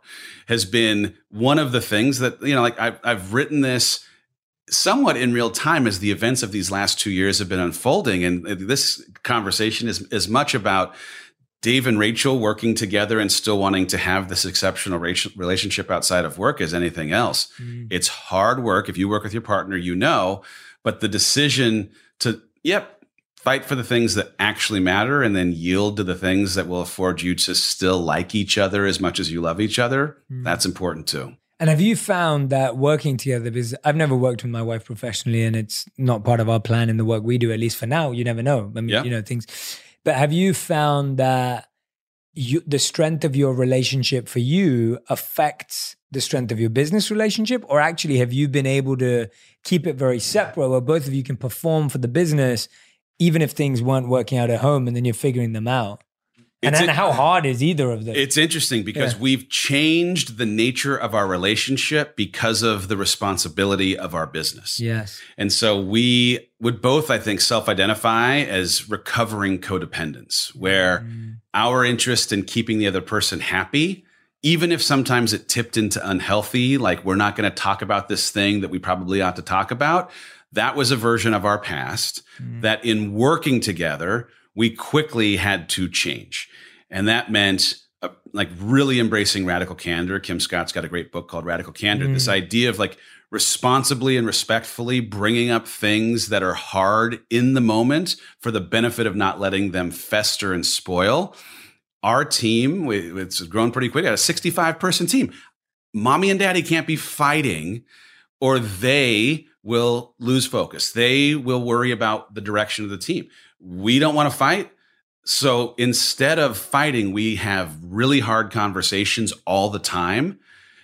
has been one of the things that, you know, like I've, I've written this somewhat in real time as the events of these last two years have been unfolding. And this conversation is as much about Dave and Rachel working together and still wanting to have this exceptional relationship outside of work as anything else. Mm. It's hard work. If you work with your partner, you know, but the decision to, yep, fight for the things that actually matter and then yield to the things that will afford you to still like each other as much as you love each other, mm. that's important too. And have you found that working together, because I've never worked with my wife professionally and it's not part of our plan in the work we do, at least for now, you never know. I mean, yeah. you know, things but have you found that you, the strength of your relationship for you affects the strength of your business relationship? Or actually, have you been able to keep it very separate where both of you can perform for the business, even if things weren't working out at home and then you're figuring them out? And then how hard is either of them? It's interesting because yeah. we've changed the nature of our relationship because of the responsibility of our business. Yes. And so we would both, I think, self identify as recovering codependence, where mm. our interest in keeping the other person happy even if sometimes it tipped into unhealthy, like we're not going to talk about this thing that we probably ought to talk about, that was a version of our past mm. that in working together, we quickly had to change. And that meant uh, like really embracing radical candor. Kim Scott's got a great book called Radical Candor. Mm. This idea of like responsibly and respectfully bringing up things that are hard in the moment for the benefit of not letting them fester and spoil. Our team, it's grown pretty quick, got a 65 person team. Mommy and daddy can't be fighting or they will lose focus. They will worry about the direction of the team we don't want to fight. So instead of fighting, we have really hard conversations all the time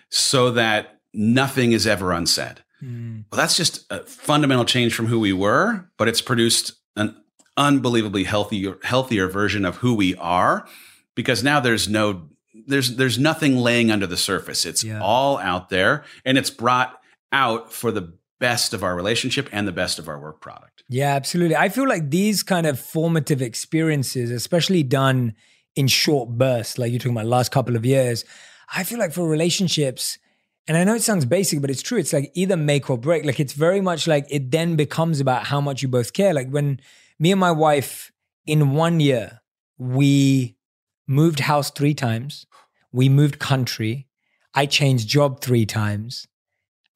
so that nothing is ever unsaid. Mm. Well, that's just a fundamental change from who we were, but it's produced an unbelievably healthier, healthier version of who we are because now there's no there's there's nothing laying under the surface. It's yeah. all out there and it's brought out for the best of our relationship and the best of our work product. Yeah, absolutely. I feel like these kind of formative experiences, especially done in short bursts, like you're talking about last couple of years, I feel like for relationships, and I know it sounds basic, but it's true. It's like either make or break. Like it's very much like it then becomes about how much you both care. Like when me and my wife in one year, we moved house three times, we moved country, I changed job three times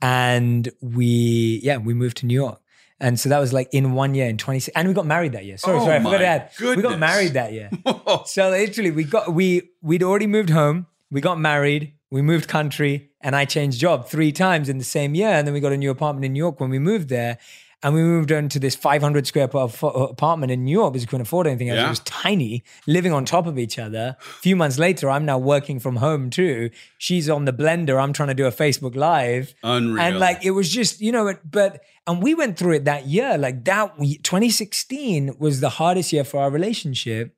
and we yeah we moved to New York. And so that was like in one year in 20 and we got married that year. Sorry, oh sorry, I forgot to add. Goodness. We got married that year. so literally we got we we'd already moved home, we got married, we moved country, and I changed job three times in the same year. And then we got a new apartment in New York when we moved there. And we moved into this 500 square foot uh, apartment in New York because we couldn't afford anything else. Yeah. It was tiny, living on top of each other. A few months later, I'm now working from home too. She's on the blender. I'm trying to do a Facebook Live. Unreal. And like, it was just, you know, but, and we went through it that year. Like that, 2016 was the hardest year for our relationship.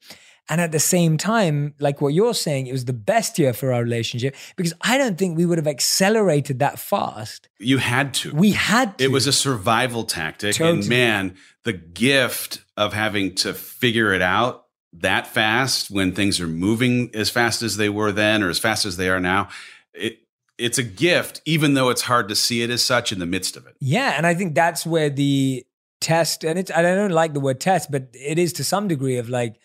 And at the same time, like what you're saying, it was the best year for our relationship because I don't think we would have accelerated that fast. You had to. We had to. It was a survival tactic. Totally. And man, the gift of having to figure it out that fast when things are moving as fast as they were then or as fast as they are now, it, it's a gift, even though it's hard to see it as such in the midst of it. Yeah. And I think that's where the test, and it's, I don't like the word test, but it is to some degree of like,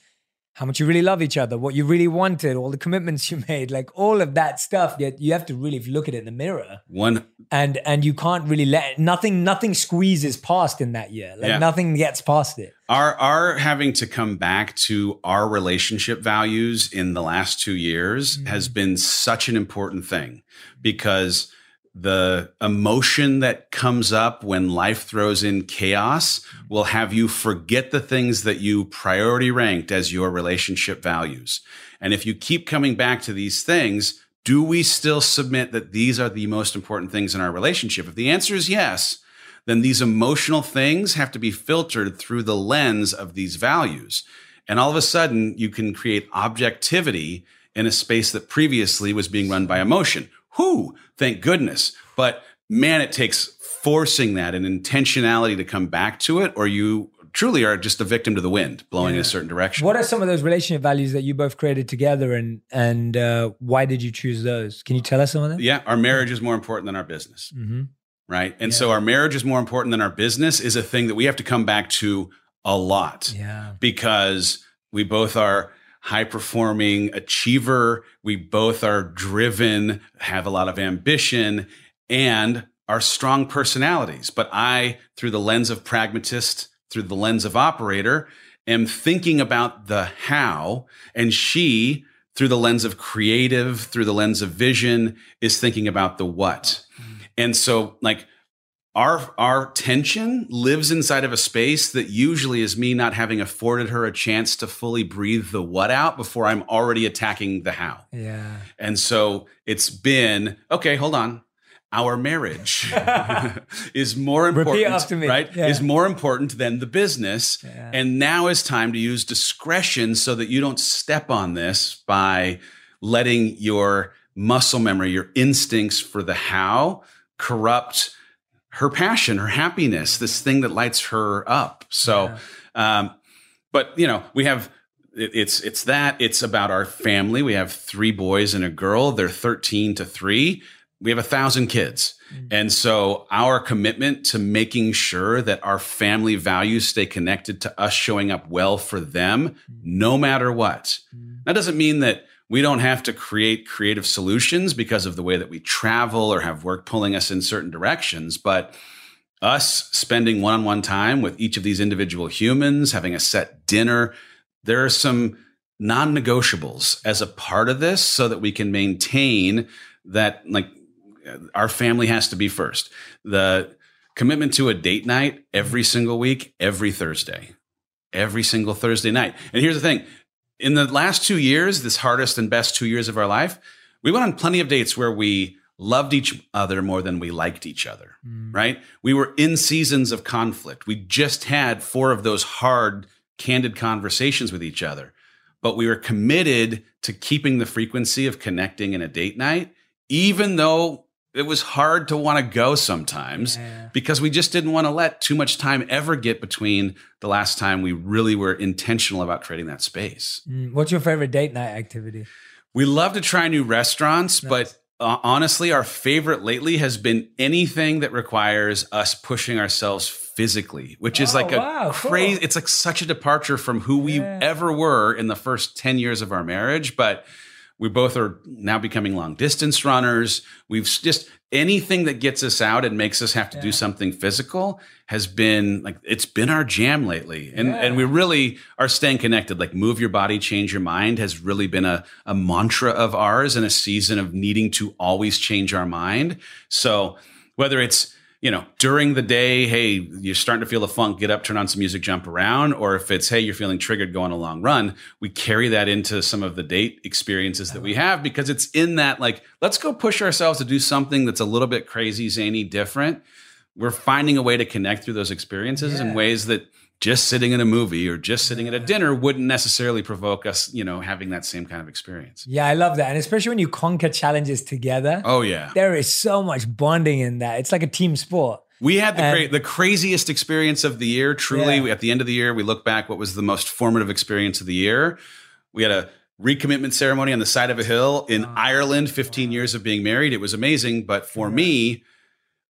how much you really love each other, what you really wanted, all the commitments you made, like all of that stuff. Yet you have to really look at it in the mirror. One and and you can't really let nothing nothing squeezes past in that year. Like yeah. nothing gets past it. Our our having to come back to our relationship values in the last two years mm-hmm. has been such an important thing because the emotion that comes up when life throws in chaos will have you forget the things that you priority ranked as your relationship values. And if you keep coming back to these things, do we still submit that these are the most important things in our relationship? If the answer is yes, then these emotional things have to be filtered through the lens of these values. And all of a sudden, you can create objectivity in a space that previously was being run by emotion. Whoo, thank goodness. But man, it takes forcing that and intentionality to come back to it, or you truly are just a victim to the wind blowing yeah. in a certain direction. What are some of those relationship values that you both created together, and and uh, why did you choose those? Can you tell us some of them? Yeah, our marriage is more important than our business. Mm-hmm. Right. And yeah. so our marriage is more important than our business is a thing that we have to come back to a lot. Yeah. Because we both are high performing achiever. We both are driven, have a lot of ambition, and are strong personalities. But I, through the lens of pragmatist, through the lens of operator, am thinking about the how, and she, through the lens of creative, through the lens of vision, is thinking about the what. Mm-hmm. And so, like, our our tension lives inside of a space that usually is me not having afforded her a chance to fully breathe the what out before I'm already attacking the how. Yeah. And so it's been okay, hold on. Our marriage is more important, right? Yeah. Is more important than the business. Yeah. And now is time to use discretion so that you don't step on this by letting your muscle memory, your instincts for the how corrupt her passion, her happiness, this thing that lights her up. So, yeah. um, but you know, we have it's it's that it's about our family. We have three boys and a girl. They're thirteen to three. We have a thousand kids. Mm-hmm. And so our commitment to making sure that our family values stay connected to us showing up well for them, mm-hmm. no matter what. Mm-hmm. That doesn't mean that we don't have to create creative solutions because of the way that we travel or have work pulling us in certain directions. But us spending one on one time with each of these individual humans, having a set dinner, there are some non negotiables as a part of this so that we can maintain that, like, our family has to be first. The commitment to a date night every single week, every Thursday, every single Thursday night. And here's the thing in the last two years, this hardest and best two years of our life, we went on plenty of dates where we loved each other more than we liked each other, mm. right? We were in seasons of conflict. We just had four of those hard, candid conversations with each other, but we were committed to keeping the frequency of connecting in a date night, even though it was hard to want to go sometimes yeah. because we just didn't want to let too much time ever get between the last time we really were intentional about creating that space. Mm, what's your favorite date night activity? We love to try new restaurants, nice. but uh, honestly, our favorite lately has been anything that requires us pushing ourselves physically, which is oh, like a wow, crazy, cool. it's like such a departure from who we yeah. ever were in the first 10 years of our marriage. But we both are now becoming long distance runners. We've just anything that gets us out and makes us have to yeah. do something physical has been like it's been our jam lately. And yeah. and we really are staying connected. Like move your body, change your mind has really been a, a mantra of ours in a season of needing to always change our mind. So whether it's you know, during the day, hey, you're starting to feel a funk, get up, turn on some music, jump around. Or if it's, hey, you're feeling triggered, go on a long run, we carry that into some of the date experiences that we uh-huh. have because it's in that, like, let's go push ourselves to do something that's a little bit crazy, zany, different. We're finding a way to connect through those experiences yeah. in ways that just sitting in a movie or just sitting at a dinner wouldn't necessarily provoke us, you know, having that same kind of experience. Yeah, I love that. And especially when you conquer challenges together. Oh, yeah. There is so much bonding in that. It's like a team sport. We had the cra- the craziest experience of the year. Truly, yeah. at the end of the year, we look back. What was the most formative experience of the year? We had a recommitment ceremony on the side of a hill in oh. Ireland. Fifteen years of being married. It was amazing. But for me,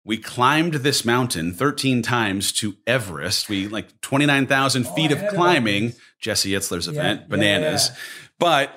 we climbed this mountain 13 times to Everest. We like 29,000 feet of climbing, Jesse Itzler's event, yeah, bananas. Yeah, yeah. But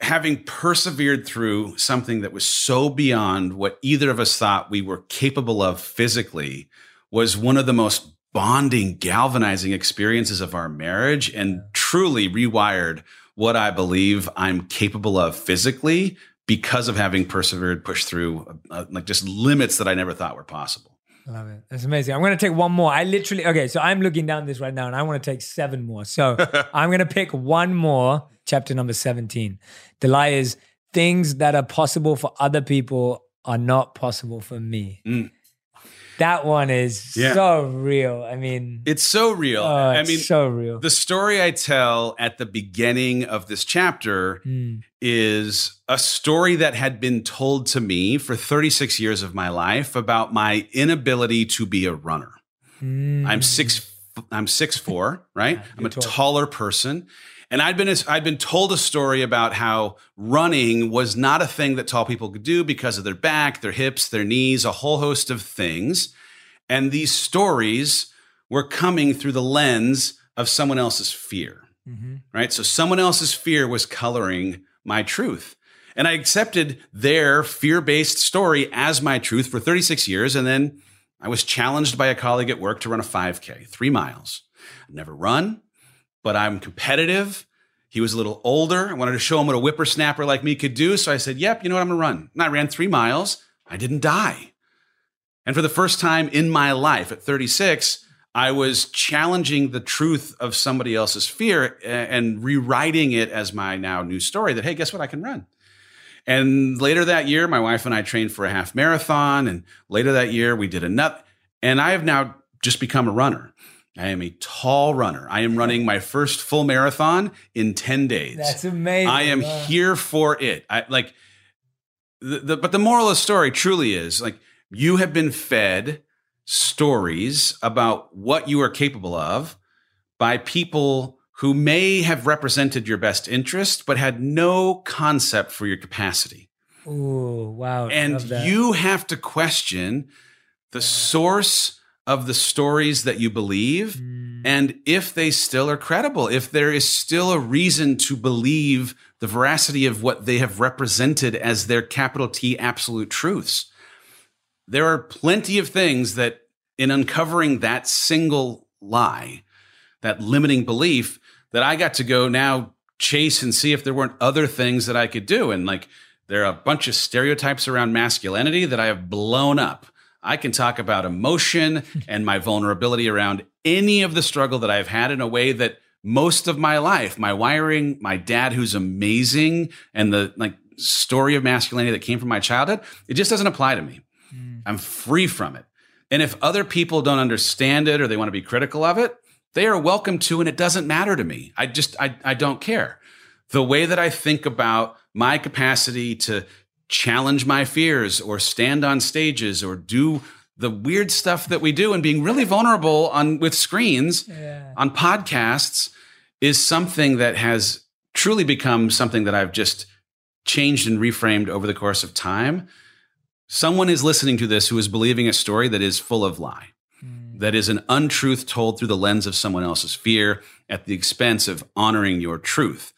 having persevered through something that was so beyond what either of us thought we were capable of physically was one of the most bonding, galvanizing experiences of our marriage and truly rewired what I believe I'm capable of physically because of having persevered, pushed through uh, like just limits that I never thought were possible. Love it. That's amazing. I'm going to take one more. I literally, okay, so I'm looking down this right now and I want to take seven more. So I'm going to pick one more, chapter number 17. The lie is things that are possible for other people are not possible for me. Mm. That one is Yeah. so real. I mean, It's so real. oh, I mean, so real. the story I tell at the beginning of this chapter Mm, is a story that had been told to me for 36 years of my life about my inability to be a runner. mm. I'm six. I'm six four, right? Yeah, I'm a tall. taller person, and I'd been I'd been told a story about how running was not a thing that tall people could do because of their back, their hips, their knees, a whole host of things. And these stories were coming through the lens of someone else's fear, Mhm. right? So someone else's fear was coloring my truth. And I accepted their fear based story as my truth for 36 years. And then I was challenged by a colleague at work to run a 5K, three miles. I've never run, but I'm competitive. He was a little older. I wanted to show him what a whippersnapper like me could do. So I said, Yep, you know what? I'm going to run. And I ran three miles. I didn't die. And for the first time in my life at 36, I was challenging the truth of somebody else's fear and rewriting it as my now new story that, hey, guess what? I can run. And later that year, my wife and I trained for a half marathon. And later that year, we did nut. And I have now just become a runner. I am a tall runner. I am running my first full marathon in 10 days. That's amazing. I am Wow. here for it. I like the, the but the moral of the story truly is like you have been fed stories about what you are capable of by people who may have represented your best interest but had no concept for your capacity. Oh, wow. And you have to question the source of the stories that you believe Mm, and if they still are credible, if there is still a reason to believe the veracity of what they have represented as their capital T absolute truths. There are plenty of things that, in uncovering that single lie, that limiting belief, that I got to go now chase and see if there weren't other things that I could do. And like, there are a bunch of stereotypes around masculinity that I have blown up. I can talk about emotion and my vulnerability around any of the struggle that I've had in a way that most of my life, my wiring, my dad who's amazing, and the like story of masculinity that came from my childhood, it just doesn't apply to me. mm. I'm free from it. And if other people don't understand it or they want to be critical of it, they are welcome to, and it doesn't matter to me. I just, I, I don't care. The way that I think about my capacity to challenge my fears or stand on stages or do the weird stuff that we do and being really vulnerable on with screens Yeah. on podcasts is something that has truly become something that I've just changed and reframed over the course of time. Someone is listening to this who is believing a story that is full of lie, Mm. that is an untruth told through the lens of someone else's fear at the expense of honoring your truth.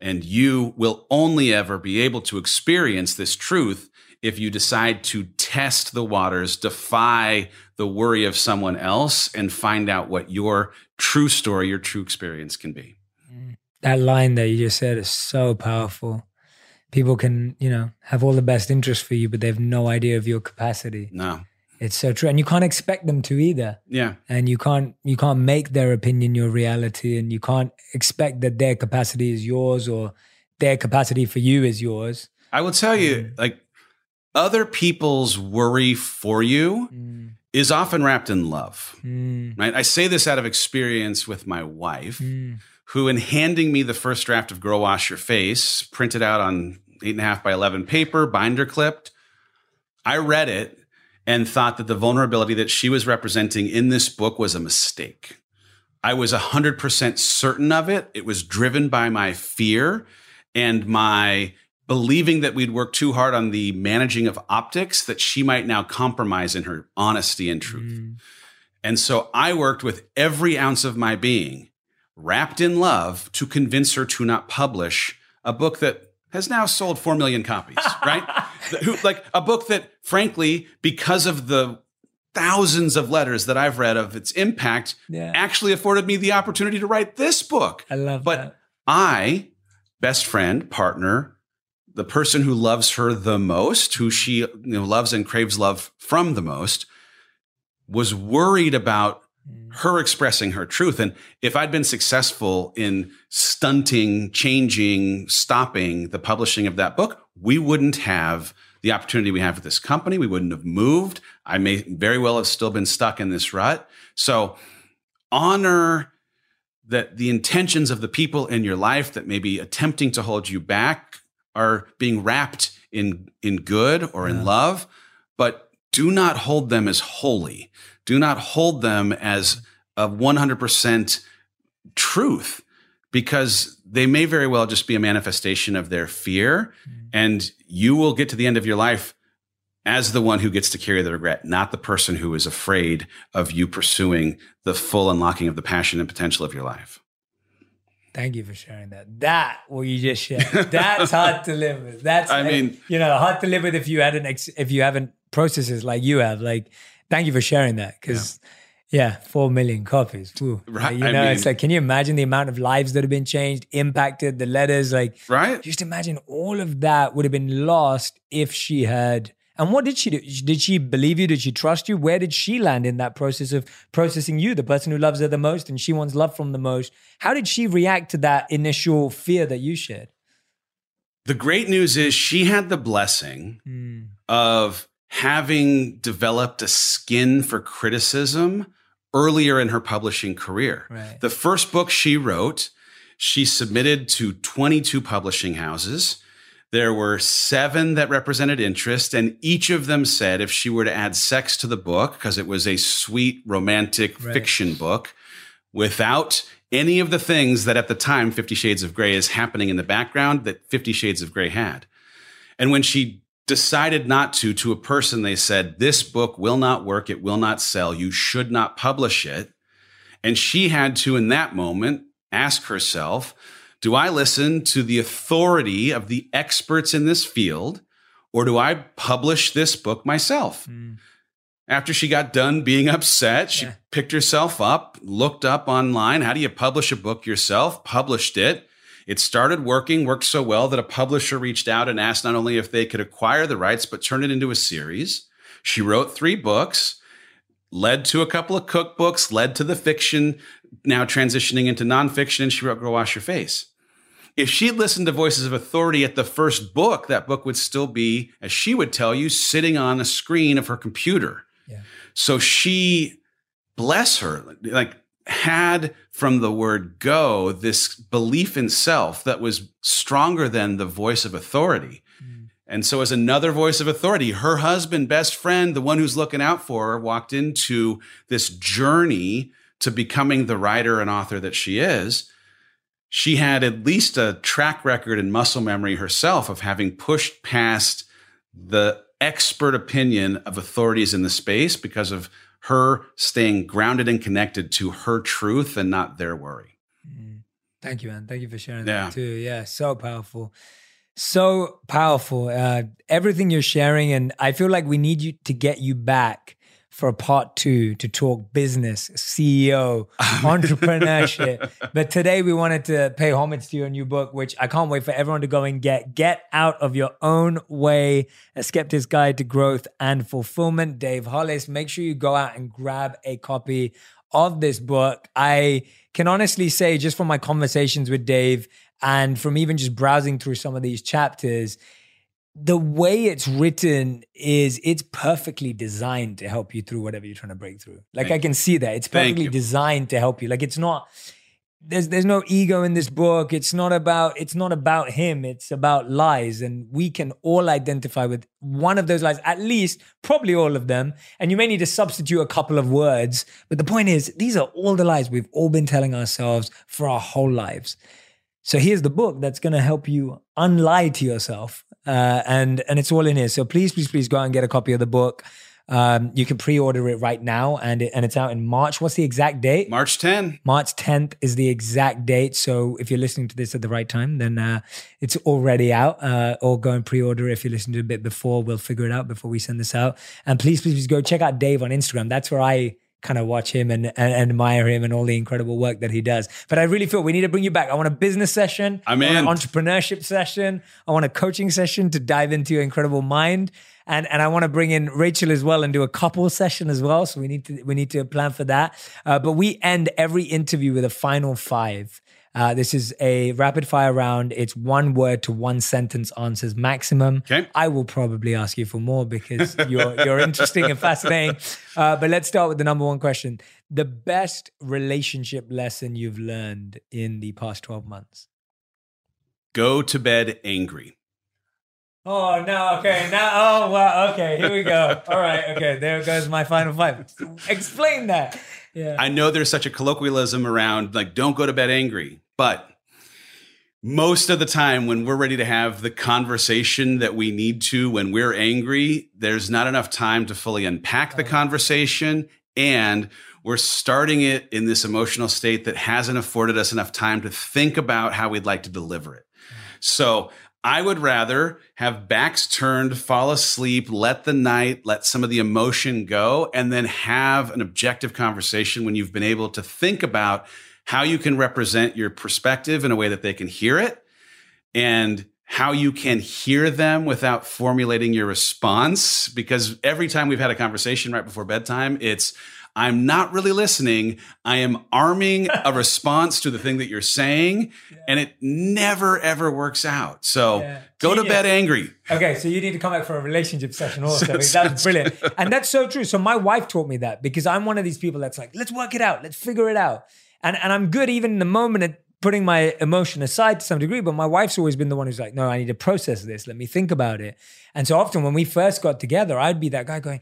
And you will only ever be able to experience this truth if you decide to test the waters, defy the worry of someone else, and find out what your true story, your true experience can be. That line that you just said is so powerful. People can, you know, have all the best interest for you, but they have no idea of your capacity. No. It's so true. And you can't expect them to either. Yeah. and you can't you can't make their opinion your reality and you can't expect that their capacity is yours or their capacity for you is yours I will tell you, like, other people's worry for you Mm, is often wrapped in love, mm, right? I say this out of experience with my wife, mm. who, in handing me the first draft of Girl Wash Your Face, printed out on eight and a half by 11 paper, binder clipped, I read it and thought that the vulnerability that she was representing in this book was a mistake. I was 100% certain of it. It was driven by my fear and my believing that we'd worked too hard on the managing of optics that she might now compromise in her honesty and truth. Mm. And so I worked with every ounce of my being, wrapped in love, to convince her to not publish a book that has now sold 4 million copies, right? Who, like a book that, frankly, because of the thousands of letters that I've read of its impact, Yeah. actually afforded me the opportunity to write this book. I love But that. I, best friend, partner, the person who loves her the most, who she you know, loves and craves love from the most, was worried about Mm. her expressing her truth. And if I'd been successful in stunting, changing, stopping the publishing of that book, we wouldn't have the opportunity we have with this company. We wouldn't have moved. I may very well have still been stuck in this rut. So honor that the intentions of the people in your life that may be attempting to hold you back are being wrapped in in good or yeah. in love, but do not hold them as holy. Do not hold them as a 100% truth because they may very well just be a manifestation of their fear. Mm-hmm. And you will get to the end of your life as the one who gets to carry the regret, not the person who is afraid of you pursuing the full unlocking of the passion and potential of your life. Thank you for sharing that. That what you just shared. That's hard to live with. That's I mean, you know, hard to live with if you hadn't ex- if you haven't processes like you have. Like, thank you for sharing that because. Yeah. Yeah, four million copies. Right. You know, I mean, it's like, can you imagine the amount of lives that have been changed, impacted, the letters? Like, right. Just imagine all of that would have been lost if she had and what did she do? Did she believe you? Did she trust you? Where did she land in that process of processing you, the person who loves her the most and she wants love from the most? How did she react to that initial fear that you shared? The great news is she had the blessing mm. of having developed a skin for criticism earlier in her publishing career. Right. The first book she wrote, she submitted to 22 publishing houses. There were seven that represented interest, and each of them said if she were to add sex to the book, because it was a sweet romantic right. fiction book, without any of the things that at the time Fifty Shades of Grey is happening in the background that Fifty Shades of Grey had. And when she decided not to, to a person, they said, This book will not work. It will not sell. You should not publish it. And she had to, in that moment, ask herself, do I listen to the authority of the experts in this field, or do I publish this book myself? Mm. After she got done being upset, she yeah. picked herself up, looked up online. How do you publish a book yourself? Published it. It started working, worked so well that a publisher reached out and asked not only if they could acquire the rights, but turn it into a series. She wrote three books, led to a couple of cookbooks, led to the fiction, now transitioning into nonfiction, and she wrote Girl Wash Your Face if she'd listened to voices of authority at the first book, that book would still be, as she would tell you, sitting on a screen of her computer. Yeah. So she, bless her, like had from the word go this belief in self that was stronger than the voice of authority. Mm. And so, as another voice of authority, her husband, best friend, the one who's looking out for her, walked into this journey to becoming the writer and author that she is she had at least a track record and muscle memory herself of having pushed past the expert opinion of authorities in the space because of her staying grounded and connected to her truth and not their worry. Mm-hmm. Thank you, man. Thank you for sharing yeah. that too. Yeah, so powerful. So powerful. Uh, everything you're sharing. And I feel like we need you to get you back for a part two to talk business, CEO, entrepreneurship. but today we wanted to pay homage to your new book, which I can't wait for everyone to go and get. Get Out of Your Own Way, A Skeptic's Guide to Growth and Fulfillment. Dave Hollis, make sure you go out and grab a copy of this book. I can honestly say, just from my conversations with Dave and from even just browsing through some of these chapters, the way it's written is it's perfectly designed to help you through whatever you're trying to break through. Like Thank I can see that. It's perfectly designed to help you. Like it's not there's there's no ego in this book. It's not about it's not about him. It's about lies and we can all identify with one of those lies, at least probably all of them. And you may need to substitute a couple of words, but the point is these are all the lies we've all been telling ourselves for our whole lives. So here's the book that's going to help you unlie to yourself, uh, and and it's all in here. So please, please, please go out and get a copy of the book. Um, you can pre-order it right now, and it, and it's out in March. What's the exact date? March 10. March 10th is the exact date. So if you're listening to this at the right time, then uh, it's already out. Uh, or go and pre-order if you listen to it a bit before. We'll figure it out before we send this out. And please, please, please go check out Dave on Instagram. That's where I kind of watch him and, and, and, admire him and all the incredible work that he does. But I really feel we need to bring you back. I want a business session. I'm in. an entrepreneurship session. I want a coaching session to dive into your incredible mind. And, and I want to bring in Rachel as well and do a couple session as well. So we need to we need to plan for that. Uh, but we end every interview with a final five. Uh, this is a rapid fire round. It's one word to one sentence answers maximum. Okay. I will probably ask you for more because you're you're interesting and fascinating. Uh, but let's start with the number one question: the best relationship lesson you've learned in the past twelve months. Go to bed angry. Oh no! Okay, now oh wow! Okay, here we go. All right, okay, there goes my final five. Explain that. Yeah. I know there's such a colloquialism around like don't go to bed angry, but most of the time when we're ready to have the conversation that we need to when we're angry, there's not enough time to fully unpack the conversation and we're starting it in this emotional state that hasn't afforded us enough time to think about how we'd like to deliver it. So I would rather have backs turned, fall asleep, let the night, let some of the emotion go, and then have an objective conversation when you've been able to think about how you can represent your perspective in a way that they can hear it. And how you can hear them without formulating your response. Because every time we've had a conversation right before bedtime, it's, I'm not really listening. I am arming a response to the thing that you're saying, yeah. and it never ever works out. So yeah. go Genius. to bed angry. Okay, so you need to come back for a relationship session also. that's brilliant. And that's so true. So my wife taught me that because I'm one of these people that's like, let's work it out, let's figure it out. And and I'm good even in the moment at putting my emotion aside to some degree, but my wife's always been the one who's like, no, I need to process this. Let me think about it. And so often when we first got together, I'd be that guy going,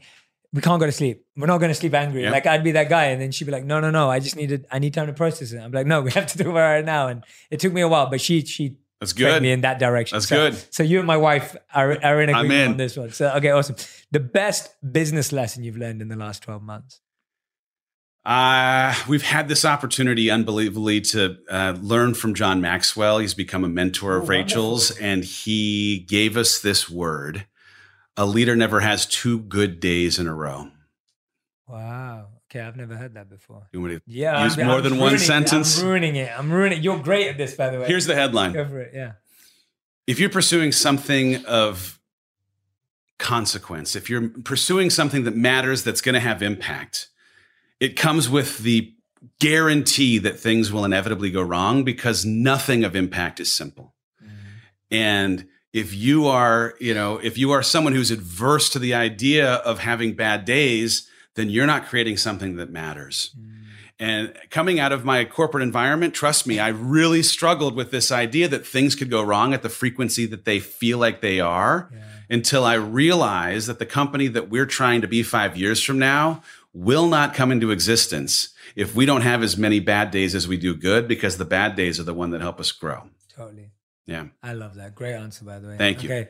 we can't go to sleep. We're not going to sleep angry. Like I'd be that guy, and then she'd be like, "No, no, no. I just needed. I need time to process it." I'm like, "No, we have to do it right now." And it took me a while, but she she that's good. me in that direction. That's so, good. So you and my wife are, are in agreement in. on this one. So okay, awesome. The best business lesson you've learned in the last twelve months. Uh, we've had this opportunity, unbelievably, to uh, learn from John Maxwell. He's become a mentor of oh, Rachel's, and he gave us this word a leader never has two good days in a row. Wow. Okay, I've never heard that before. You want to yeah, use I'm, more I'm than one sentence? It. I'm ruining it. I'm ruining it. You're great at this, by the way. Here's the headline. Go for it. Yeah. If you're pursuing something of consequence, if you're pursuing something that matters, that's going to have impact, it comes with the guarantee that things will inevitably go wrong because nothing of impact is simple. Mm. And if you are, you know, if you are someone who's adverse to the idea of having bad days, then you're not creating something that matters. Mm. And coming out of my corporate environment, trust me, I really struggled with this idea that things could go wrong at the frequency that they feel like they are yeah. until I realized that the company that we're trying to be five years from now will not come into existence if we don't have as many bad days as we do good, because the bad days are the one that help us grow. Totally. Yeah. I love that. Great answer, by the way. Thank you. Okay.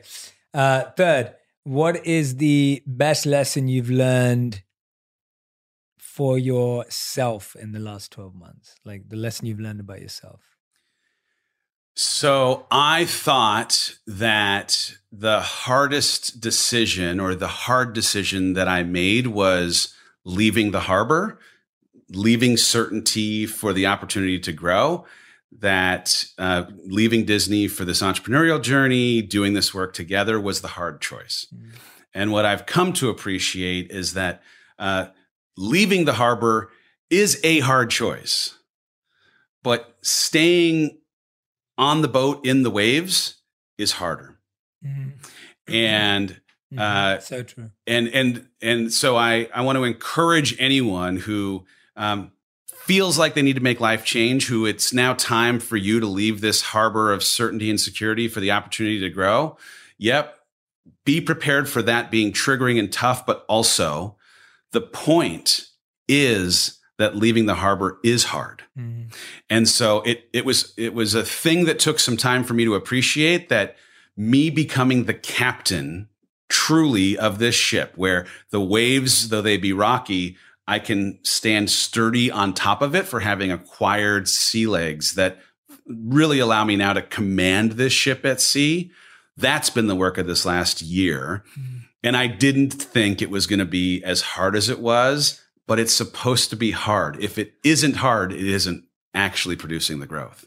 Uh, third, what is the best lesson you've learned for yourself in the last 12 months? Like the lesson you've learned about yourself? So I thought that the hardest decision or the hard decision that I made was leaving the harbor, leaving certainty for the opportunity to grow that uh, leaving Disney for this entrepreneurial journey, doing this work together was the hard choice. Mm. And what I've come to appreciate is that uh, leaving the harbor is a hard choice, but staying on the boat in the waves is harder. Mm. And mm-hmm. uh, so true. And and and so I I want to encourage anyone who um, feels like they need to make life change, who it's now time for you to leave this harbor of certainty and security for the opportunity to grow. Yep. Be prepared for that being triggering and tough, but also the point is that leaving the harbor is hard. Mm-hmm. And so it it was it was a thing that took some time for me to appreciate that me becoming the captain truly of this ship where the waves though they be rocky I can stand sturdy on top of it for having acquired sea legs that really allow me now to command this ship at sea. That's been the work of this last year. Mm-hmm. And I didn't think it was going to be as hard as it was, but it's supposed to be hard. If it isn't hard, it isn't actually producing the growth.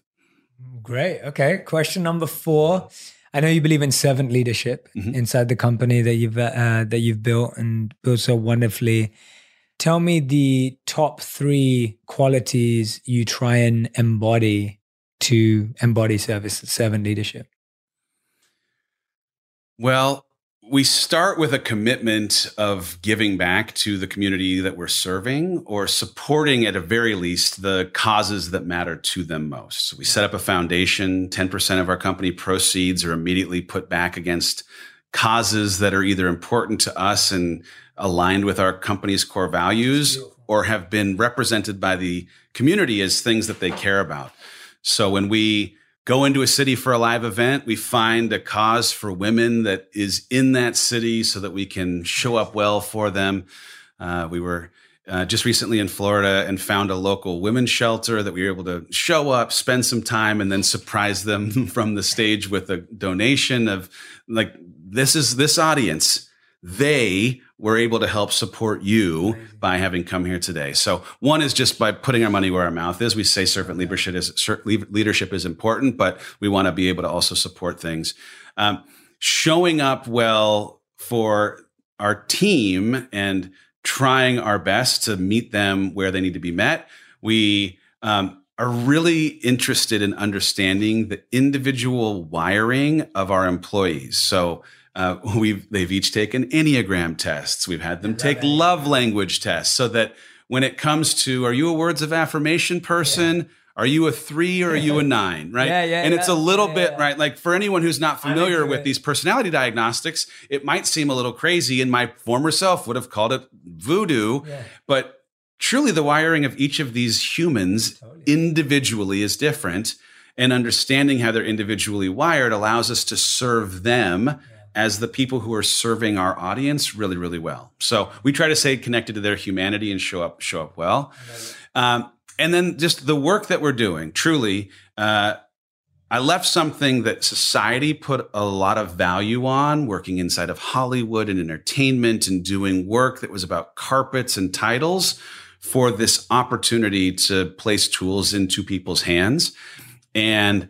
Great. Okay. Question number four. I know you believe in servant leadership mm-hmm. inside the company that you've uh, that you've built and built so wonderfully. Tell me the top three qualities you try and embody to embody service servant leadership? Well, we start with a commitment of giving back to the community that we're serving or supporting at a very least the causes that matter to them most. So we set up a foundation, 10% of our company proceeds are immediately put back against causes that are either important to us and aligned with our company's core values or have been represented by the community as things that they care about. So when we go into a city for a live event, we find a cause for women that is in that city so that we can show up well for them. Uh, we were uh, just recently in Florida and found a local women's shelter that we were able to show up, spend some time, and then surprise them from the stage with a donation of like, this is this audience. They we're able to help support you by having come here today. So one is just by putting our money where our mouth is. We say servant leadership is leadership is important, but we want to be able to also support things. Um, showing up well for our team and trying our best to meet them where they need to be met. We um, are really interested in understanding the individual wiring of our employees. So uh, we've they've each taken enneagram tests. We've had them take love language tests, so that when it comes to are you a words of affirmation person? Yeah. Are you a three or are you a nine? Right. Yeah, yeah. And it's a little yeah, bit, right? Like for anyone who's not familiar with it. these personality diagnostics, it might seem a little crazy. And my former self would have called it voodoo. But truly, the wiring of each of these humans totally. individually is different. And understanding how they're individually wired allows us to serve them as the people who are serving our audience really, really well. So we try to stay connected to their humanity and show up, show up well. Um, and then just the work that we're doing, truly, uh, I left something that society put a lot of value on, working inside of Hollywood and entertainment and doing work that was about carpets and titles for this opportunity to place tools into people's hands. And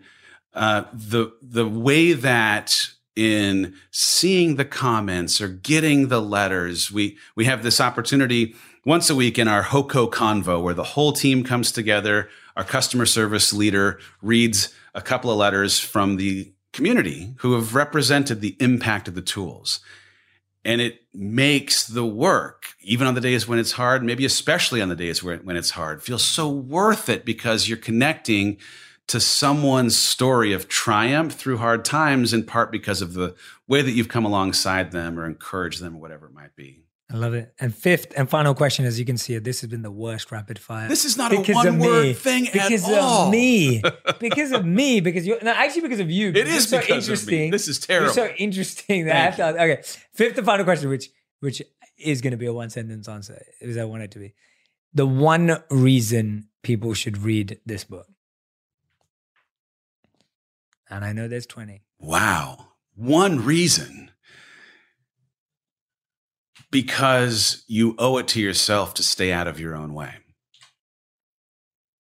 uh, the the way that in seeing the comments or getting the letters. We we have this opportunity once a week in our Hoko Convo where the whole team comes together. Our customer service leader reads a couple of letters from the community who have represented the impact of the tools. And it makes the work, even on the days when it's hard, maybe especially on the days when it's hard, feel so worth it because you're connecting to someone's story of triumph through hard times, in part because of the way that you've come alongside them or encouraged them or whatever it might be. I love it. And fifth and final question, as you can see, this has been the worst rapid fire. This is not because a one word thing because at all. Because of me. Because of me. Because you no, actually because of you. It is so interesting. This is terrible. It's so interesting that Thank I thought, okay. Fifth and final question, which which is going to be a one sentence answer, as I want it to be. The one reason people should read this book. And I know there's 20. Wow. One reason. Because you owe it to yourself to stay out of your own way.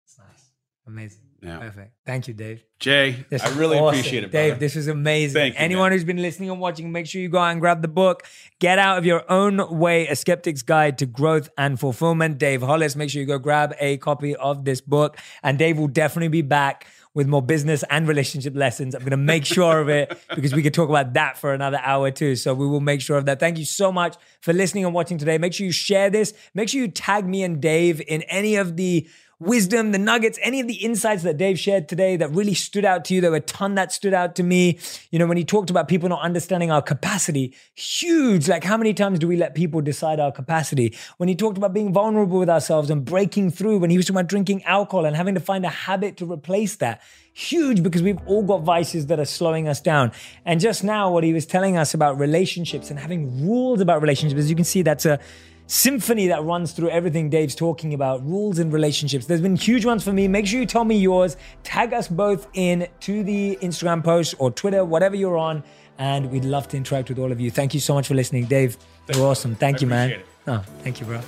That's nice. Amazing. Yeah. Perfect. Thank you, Dave. Jay, this I really awesome. appreciate it. Brother. Dave, this is amazing. Thank you, Anyone man. who's been listening and watching, make sure you go out and grab the book. Get out of your own way, A Skeptic's Guide to Growth and Fulfillment. Dave Hollis, make sure you go grab a copy of this book. And Dave will definitely be back with more business and relationship lessons. I'm going to make sure of it because we could talk about that for another hour too. So we will make sure of that. Thank you so much for listening and watching today. Make sure you share this. Make sure you tag me and Dave in any of the wisdom, the nuggets, any of the insights that Dave shared today that really stood out to you. There were a ton that stood out to me. You know, when he talked about people not understanding our capacity, huge. Like, how many times do we let people decide our capacity? When he talked about being vulnerable with ourselves and breaking through, when he was talking about drinking alcohol and having to find a habit to replace that, huge because we've all got vices that are slowing us down. And just now, what he was telling us about relationships and having rules about relationships, as you can see, that's a symphony that runs through everything Dave's talking about, rules and relationships. There's been huge ones for me. Make sure you tell me yours. Tag us both in to the Instagram post or Twitter, whatever you're on. And we'd love to interact with all of you. Thank you so much for listening, Dave. You're awesome. Thank I you, man. Oh, thank you, bro.